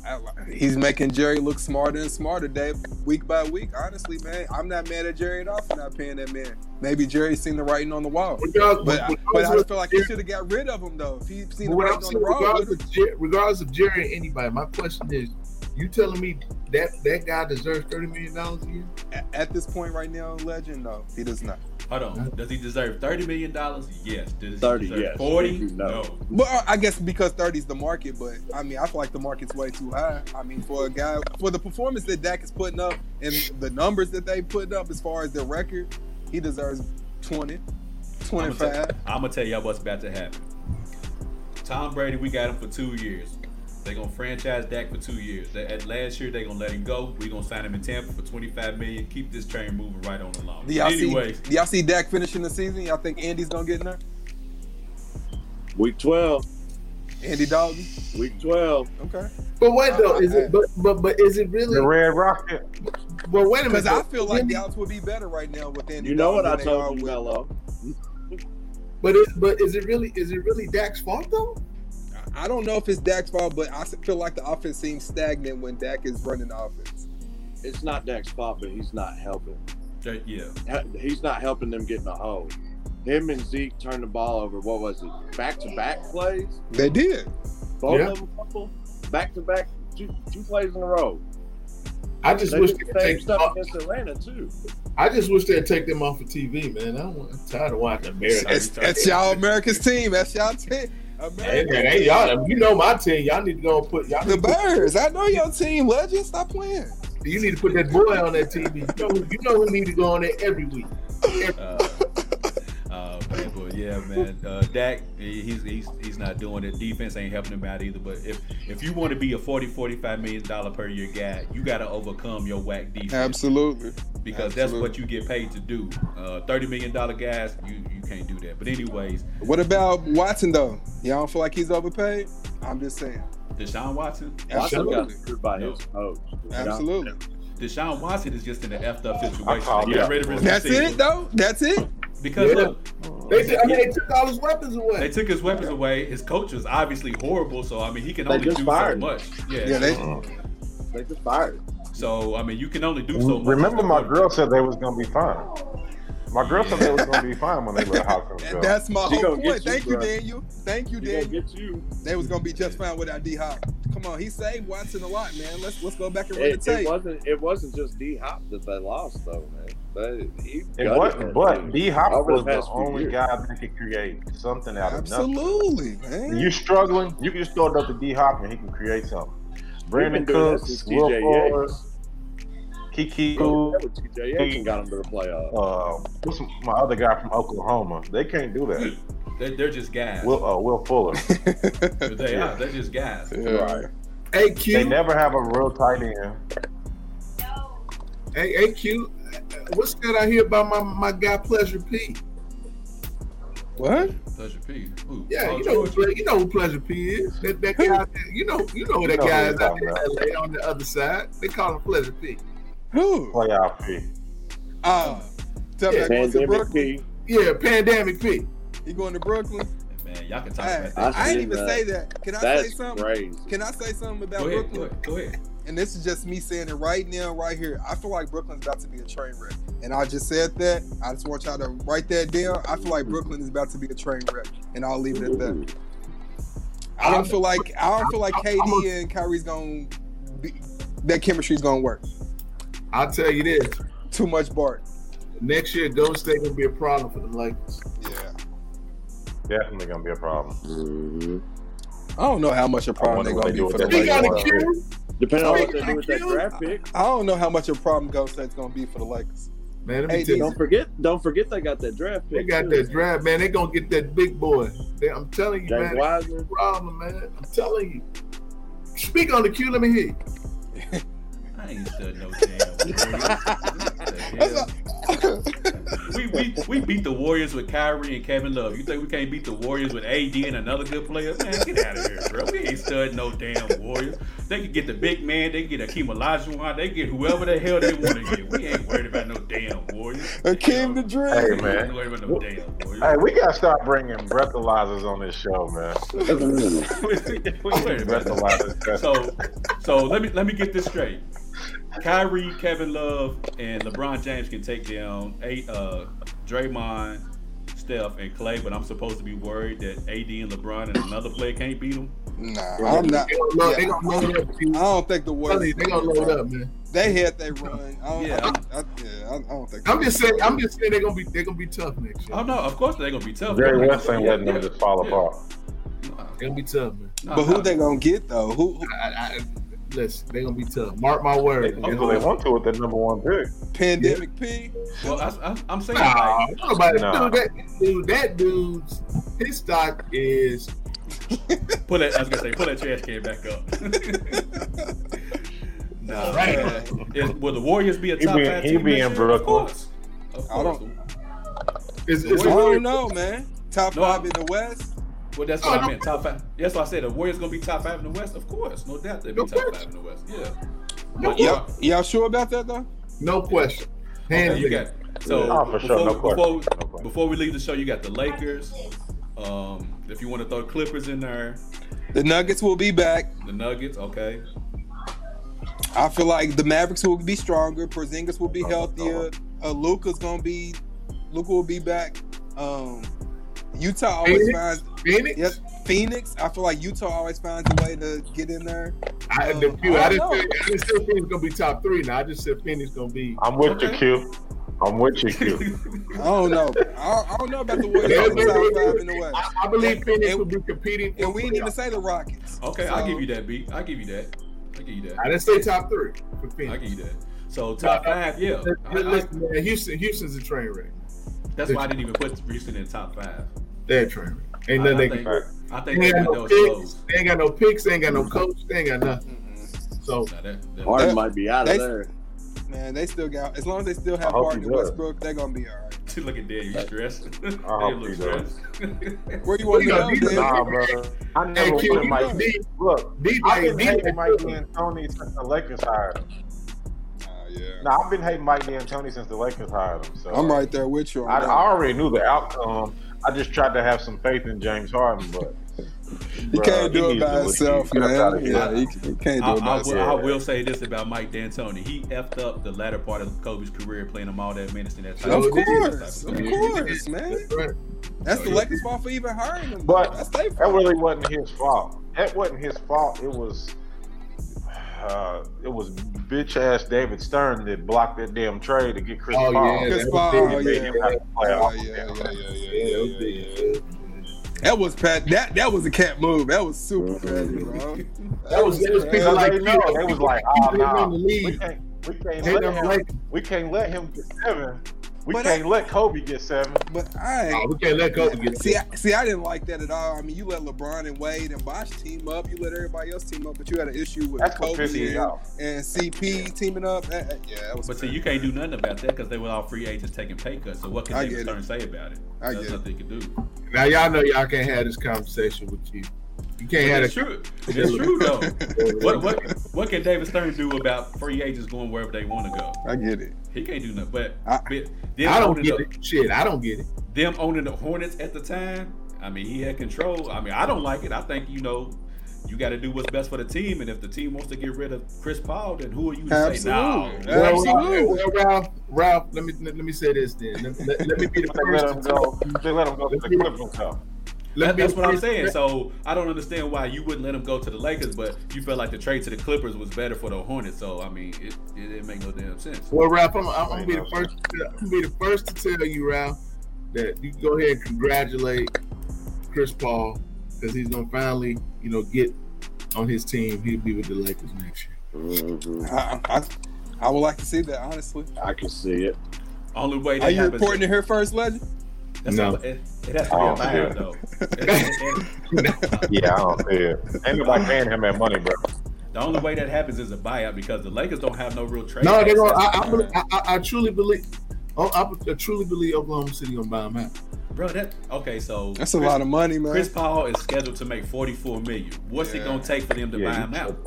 I- he's making Jerry look smarter and smarter, Dave, week by week. Honestly, man, I'm not mad at Jerry at all for not paying that man. Maybe Jerry's seen the writing on the wall, Regardless, but but, but I feel like he should have got rid of him though. If he'd seen the writing I'm on the wall, regardless of, Jer- regardless of Jerry or anybody, my question is, you telling me that that guy deserves thirty million dollars a year? at, at this point right now, legend, no, he does not. Hold on. Does he deserve $30 million? Yes. Does 30, he deserve yes. 40? No. No. Well, uh, I guess because 30 is the market, but I mean, I feel like the market's way too high. I mean, for a guy, for the performance that Dak is putting up and the numbers that they put up as far as their record, he deserves 20, 25. I'm gonna tell y'all what's about to happen. Tom Brady, we got him for two years. They're gonna franchise Dak for two years. They, at last year, they're gonna let him go. We're gonna sign him in Tampa for 25 million. Keep this train moving right on along. Do y'all, Anyways, see, do y'all see Dak finishing the season? Y'all think Andy's gonna get in there? Week 12, Andy Dalton? week 12. Okay. But wait though, is it? But but but is it really? The Red Rocket. But wait a minute. Because I feel like Really? Dallas would be better right now with Andy You know what I than they are told you, Mello. But it, but is it really is it really Dak's fault though? I don't know if it's Dak's fault, but I feel like the offense seems stagnant when Dak is running the offense. It's not Dak's fault, but he's not helping. that- yeah. He's not helping them get in the hole. Him and Zeke turned the ball over. What was it? Back to back plays. They did. Both Yeah. of them, couple back to back, two two plays in a row. I just They wish they'd take. stuff Off, against Atlanta too. I just wish they'd take them off of TV, man. I am tired of watching America. That's, that's y'all America's team. That's y'all team. Hey, man, hey, y'all, you know my team. Y'all need to go and put y'all. The Need put, Bears. I know your team, legend. Stop playing. you need to put that boy on that TV. You know, who- you know who need to go on there every week. Uh, uh, but But yeah, man, uh, Dak, he's, he's he's not doing it. Defense ain't helping him out either. But if if you want to be a 40, 45 million dollar per year guy, you got to overcome your whack defense. Absolutely. Because Absolutely. that's what you get paid to do. Uh, Thirty million dollar guys, you you can't do that. But anyways, What about Watson though? Y'all don't feel like he's overpaid? I'm just saying. Deshaun Watson, Watson got Absolutely. screwed by his coach. Absolutely. Deshaun Watson is just in an effed up situation. call Get that. rid of his That's receiver. it though. That's it. Because Yeah. look, They, I mean, they took all his weapons away. They took his weapons away. His coach was obviously horrible, so I mean he can They only do so fired him. much. Yeah. Yeah, they uh-huh. They just fired. so I mean you can only do so much. Remember, my girl said they was gonna be fine. My girl said they was gonna be fine when they let Hopkins go. That's my She whole gonna point. get you, Thank you. Daniel. Thank you, He gonna Daniel. get you. They was gonna be just fine without D Hop. Come on, he saved Watson a lot, man. Let's let's go back and run It, the it tape. wasn't. It wasn't just D Hop that they lost though, man. They, he It gutted wasn't, that but team. D Hop the was the only years. guy that could create something out of nothing. Absolutely, When man. you struggling, you can just throw it up to D Hop and he can create something. Brandon been doing Cooks, Will TJ Fuller, Keke, TJ Yates and got him to the playoffs. uh, what's my other guy from Oklahoma? They can't do that. They, they're just guys. Will uh, Will Fuller. But they are. They're just guys. Yeah. Hey They never have a real tight end. hey, hey Q, what's that I hear about my, my guy Pleasure P? What? Pleasure P. Who? Yeah, Oh, you know, who George. You know who Pleasure P is. That, that guy, you know, you know who that You know guy who is out there in LA on the other side. They call him Pleasure P. Who? Playoff P. Ah, tell me Yeah, that going to Pandemic Brooklyn. P. Yeah, Pandemic P. He going to Brooklyn? Man, y'all can talk Hey, about that. I, I ain't even that. say that. Can I say something? crazy. Can I say something about Go ahead, go Brooklyn? ahead. Go ahead. And this is just me saying it right now, right here. I feel like Brooklyn's about to be a train wreck. And I just said that. I just want y'all to write that down. I feel like Brooklyn is about to be a train wreck. And I'll leave it at that. I don't feel like I don't feel like KD and Kyrie's gonna be that chemistry's gonna work. I'll tell you this. Too much Bart. Next year, Golden State gonna be a problem for the Lakers. Yeah. Definitely gonna be a problem. Mhm. I don't know how much a problem they're gonna they be for with the that He got Lakers. A Q. Depending on what they do with that draft pick. I don't know how much of a problem Golden State's gonna be for the Lakers. Man, let me Hey, tell you, Don't forget, don't forget they got that draft pick. they got too. that draft, man. They gonna get that big boy. They, I'm telling you, James man. Wiseman. Problem, man. I'm telling you. Speak on the cue, Let me hear. you. I ain't stood no damn. Warriors. What the hell? we, we we beat the Warriors with Kyrie and Kevin Love. You think we can't beat the Warriors with AD and another good player? Man, get out of here, bro. We ain't stud no damn Warriors. They can get the big man. They can get Akeem Olajuwon. They can get whoever the hell they want to get. We ain't worried about no damn Warriors. Akeem the Dream. Hey, know, we man. ain't about no damn Warriors. Hey, we gotta start bringing breathalyzers on this show, man. we ain't worried about. Breathalyzers. So, so let me let me get this straight. Kyrie, Kevin Love, and LeBron James can take down eight, uh, Draymond, Steph, and Clay, but I'm supposed to be worried that AD and LeBron and another player can't beat them. Nah, I'm not. They gonna load, they gonna load up. Q. I don't think the I'm telling Warriors. They gonna load up, man. They had they run. I don't, Yeah. I, I, yeah, I, I don't think. I'm just saying. I'm just saying they're gonna be. They're gonna be tough next year. Oh no, of course they're gonna be tough. Jerry West ain't Yeah, letting them yeah, just fall yeah. apart. They're gonna be tough, man. No, But who no. they gonna get though? Who? who I, I, listen, they're gonna be tough. Mark my They word. what they want to with their number one pick. Pandemic P. Well, I, I, I'm saying Nah, like, nobody, Nah. dude, that dude, that dude's his stock is pull that. I was gonna say, pull that trash can back up. no, Right. uh, is, will the Warriors be a He top be- five he be in year? Brooklyn. Of course. Of I don't- is, I is don't know, man. Top No, five in the West. Well, that's Oh, what I no. meant. Top five. That's why I said the Warriors gonna be top five in the West. Of course, no doubt they'll be No top question. five in the West. Yeah. No But Y'all, y'all sure about that though? no question. Hands Okay, you down. got so Oh, for sure, before, no question. before, No before we leave the show, you got the Lakers. Um, if you want to throw Clippers in there, The Nuggets will be back. the Nuggets, okay. I feel like the Mavericks will be stronger. Porzingis will be healthier. Uh, Luka's gonna be. Luca will be back. Um, Utah always Phoenix? finds. Phoenix. Yep, Phoenix. I feel like Utah always finds a way to get in there. I, Um, the Q, I I, don't didn't say, I didn't say Phoenix gonna be top three. Now I just said Phoenix gonna be. I'm with you, Okay. Q. I'm with you, Q. I don't know. I, I don't know about the Warriors Yeah, being top yeah, yeah. five in the West. I, I believe Phoenix And- will be competing. And we didn't even say the Rockets. Okay, So- I'll give you that beat. I'll give you that. I'll give you that. I didn't say top three for I'll give you that. So top No, no. five, yeah. I- I- Listen, man, Houston, Houston's a train wreck. That's why I didn't even put Houston in top five. They're trying. Ain't I, I nothing. think, they, I think they that ain't got no picks. They ain't got no picks. They ain't got no coach. They ain't got nothing. So Nah, that- that- Harden They- might be out they- of there. Man, they still got as long as they still have hope Harden and. Westbrook, they're gonna be all right. Look at Dad, you stressed. Dad hope look stressed. Where you want to Well, go, you know, Dan? Nah, brother. I Hey, never Q, wanted you Mike. know, D, Look, D, I've been D, hating D, Mike D'Antoni since the Lakers hired him. Oh, yeah. Nah, I've been hating Mike D'Antoni since the Lakers hired him. So I'm right there with you. I. I already knew the outcome. I just tried to have some faith in James Harden, but he bruh, can't do it by himself, Get us outta man. Yeah, he, he can't do I, it by I, will, himself. I will say this about Mike D'Antoni. He effed up the latter part of Kobe's career playing him all that minutes in that time. Of course, is. of Yeah. course, man. That's the Lakers' fault for even hiring him. But that really wasn't his fault. That wasn't his fault. It was uh, it was bitch ass David Stern that blocked that damn trade to get Chris Oh, Paul. yeah, Chris that Paul, was oh, yeah. him have to play Oh, off yeah, yeah, yeah, yeah, Yeah, yeah, that was yeah, That was pat. That that was a cat move. That was super petty, bro. That was- that was people like they know they was like, oh People no, in the we can't, we can't Hate let him, like, we can't let him get seven. We But can't let Kobe get seven. But I oh, we can't let Kobe get see. I, see, I didn't like that at all. I mean, you let LeBron and Wade and Bosh team up. You let everybody else team up, but you had an issue with That's Kobe and, and CP teaming up. That- that- yeah, that was. But see, petty. you can't do nothing about that because they were all free agents taking pay cuts. So what can I David get it. Say about it? I There's get it. nothing can do. Now y'all know y'all can't have this conversation with you. You can't have It's it. true. It's true though. what what what can David Stern do about free agents going wherever they want to go? I get it. He can't do nothing. But, I- but them, I don't get the, it. Shit, I don't get it. them owning the Hornets at the time. I mean, he had control. I mean, I don't like it. I think you know. You got to do what's best for the team, and if the team wants to get rid of Chris Paul, then who are you to say no? Absolutely. Well, Absolutely. well, Ralph, Ralph, let me let, me say this then. Let, let- let me be the They let him first. To tell, go. They let him go to the Clippers. Though. Let That, me that's what I'm saying. So I don't understand why you wouldn't let him go to the Lakers, but you felt like the trade to the Clippers was better for the Hornets. So I mean, it, it didn't make no damn sense. Well, Ralph, I'm, I'm gonna be the first. To tell, I'm gonna be the first to tell you, Ralph, that you can go ahead and congratulate Chris Paul because he's gonna finally, you know, get on his team. He'll be with the Lakers next year. Mhm. I, I, I would like to see that honestly. I can see it. Only way that Are you happens. reporting to here first, legend? That's No. all- it, it has to be Oh, a buyout though. And- and Yeah, I don't see it. Ain't nobody paying him that money, bro. the only way that happens is a buyout because the Lakers don't have no real trade. No, they're gonna. I, I, I, I, I truly believe. Oh, I, I truly believe Oklahoma City gonna buy him out. bro. That okay? So That's a lot of money, man. Chris Paul is scheduled to make 44 million. What's Yeah. it gonna take for them to Yeah, buy him out?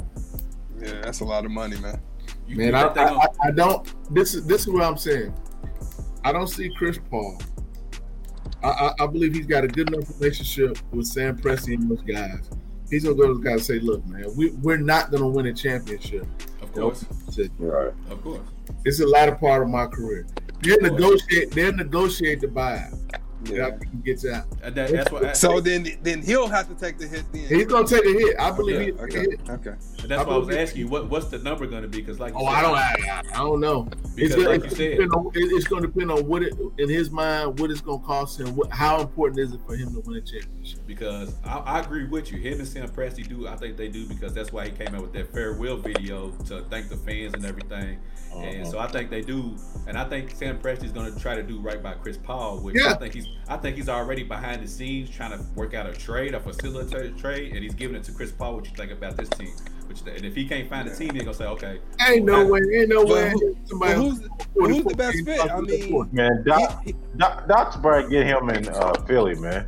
yeah, that's a lot of money, man. You, Man, I, I, I, I don't. This is this is what I'm saying. I don't see Chris Paul. I, I, I believe he's got a good enough relationship with Sam Presti and those guys. He's gonna go to the guys and say, "Look, man, we, we're not gonna win a championship." of course, Said, Right. of course. It's the latter part of my career. They'll negotiate. They'll negotiate the buyout. Yeah. After gets out, And that, that's what. I, So then, then he'll have to take the hit. Then. he's gonna take a hit. I believe Yeah, he'll Okay. hit. Okay. and that's why I was asking you what what's the number gonna be? Because like, Oh, said, I don't. I, I don't know. Because It's gonna, like you said, depend on, it- it's gonna depend on what it in his mind, what it's gonna cost him. What, how important is it for him to win a championship? because I, I agree with you. Him and Sam Presti do. I think they do because that's why he came out with that farewell video to thank the fans and everything. And Uh-huh. so I think they do. And I think Sam Presti's going to try to do right by Chris Paul. Which I think he's. I think he's already behind the scenes trying to work out a trade, a facilitated trade, and he's giving it to Chris Paul. What you think about this team? Which and if he can't find a team, he's gonna say, okay, Ain't no way. Ain't no way. who- who's who's the best fit? I mean, Man, Doc, he- he- Doc, Doc's probably get him in uh, Philly, man.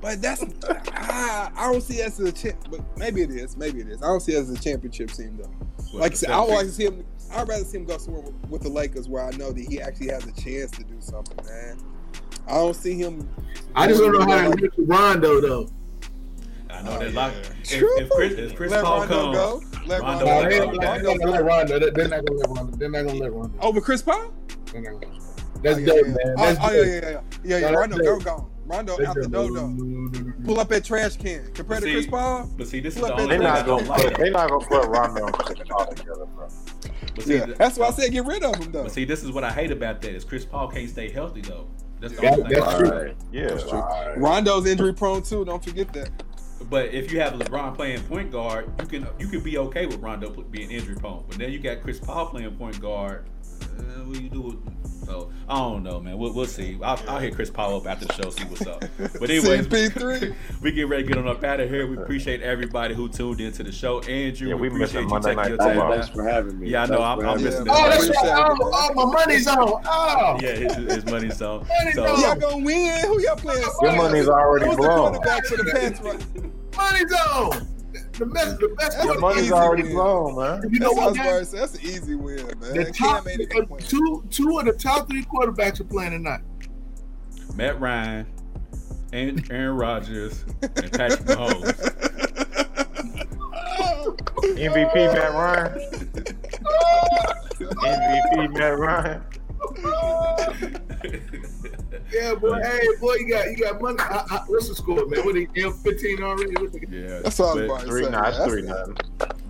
but that's I, I don't see it as a champ. But maybe it is. Maybe it is. I don't see it as a championship team though. what, Like I said, I would like to see him. I'd rather see him go somewhere with, with the Lakers where I know that he actually has a chance to do something, man. I don't see him. I just don't know how to get to Rondo though. I know Oh, that. yeah. Like, if, True. if Chris, if Chris Let Paul Rondo comes, go. Let Rondo Rondo, No, will they go. ain't, Rondo gonna go. Rondo. They- They're not gonna let Rondo. They're not gonna let Rondo. over Chris Paul. They're not gonna- That's oh, yeah, dope, yeah. man. Oh, That's oh, yeah, dope. yeah, yeah, yeah, yeah. yeah. No, Rondo, that's go gone. Rondo That's out the dope. dodo. Pull up that trash can. Compared to Chris Paul. But see, this is the only They I not gonna put they're not gonna put Rondo and Chris Paul together, bro. But see, Yeah, that's why I said get rid of him though. But see, this is what I hate about that is Chris Paul can't stay healthy though. That's the That- that's true. Right. Yeah, Right. Rondo's injury prone too. Don't forget that. But if you have LeBron playing point guard, you can you can be okay with Rondo being injury prone. But then you got Chris Paul playing point guard. Uh, what you do with so I don't know, man. We'll, we'll see. I'll, I'll hit Chris Paul up after the show, see what's up. But anyway, CP3. we get ready to get on up out of here. We appreciate everybody who tuned into the show. Andrew, Yeah, we, we appreciate you Monday taking Night your time Thanks for having me. Yeah, I know. I'm, I'm missing me. that. Oh, that's right. Oh, oh, my money's on. Oh, Yeah, his, his money's on. Money's So, on. Y'all gonna win? Who y'all playing? Your money's already Who's the blown. quarterback for the Pats? right? money's on. The best, the best. That's Your money's easy already win. blown, man. You know That's, what? what I was man? about to say. That's an easy win, man. The top uh, two, two of the top three quarterbacks are playing tonight. Matt Ryan, and Aaron Rodgers, and Patrick Mahomes. MVP Matt Ryan. MVP Matt Ryan. Yeah, boy. Hey, boy, you got you got money. I, I, what's the score, man? What they M fifteen already? The, yeah, That's all I was but, about Three nine. That's That's- three nine.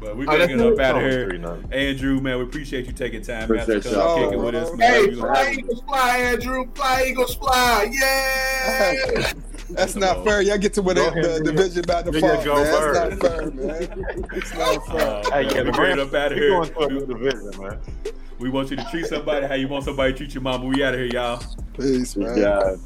but we Oh, gotta get up out of Three here. nine. Andrew, man, we appreciate you taking time out to Appreciate come y'all. kick it with us. Man. Hey, We- fly Eagles fly, Andrew. Fly Eagles fly. Yeah. That's not fair. Y'all get to win Go the, the division by Nigga, default, go man. That's not fair, man. It's not fair. Uh, Hey, yeah, we the get up out of we going to a here. new division, man. We want you to treat somebody how you want somebody to treat your mama. We out of here, y'all. Peace, man. Yeah.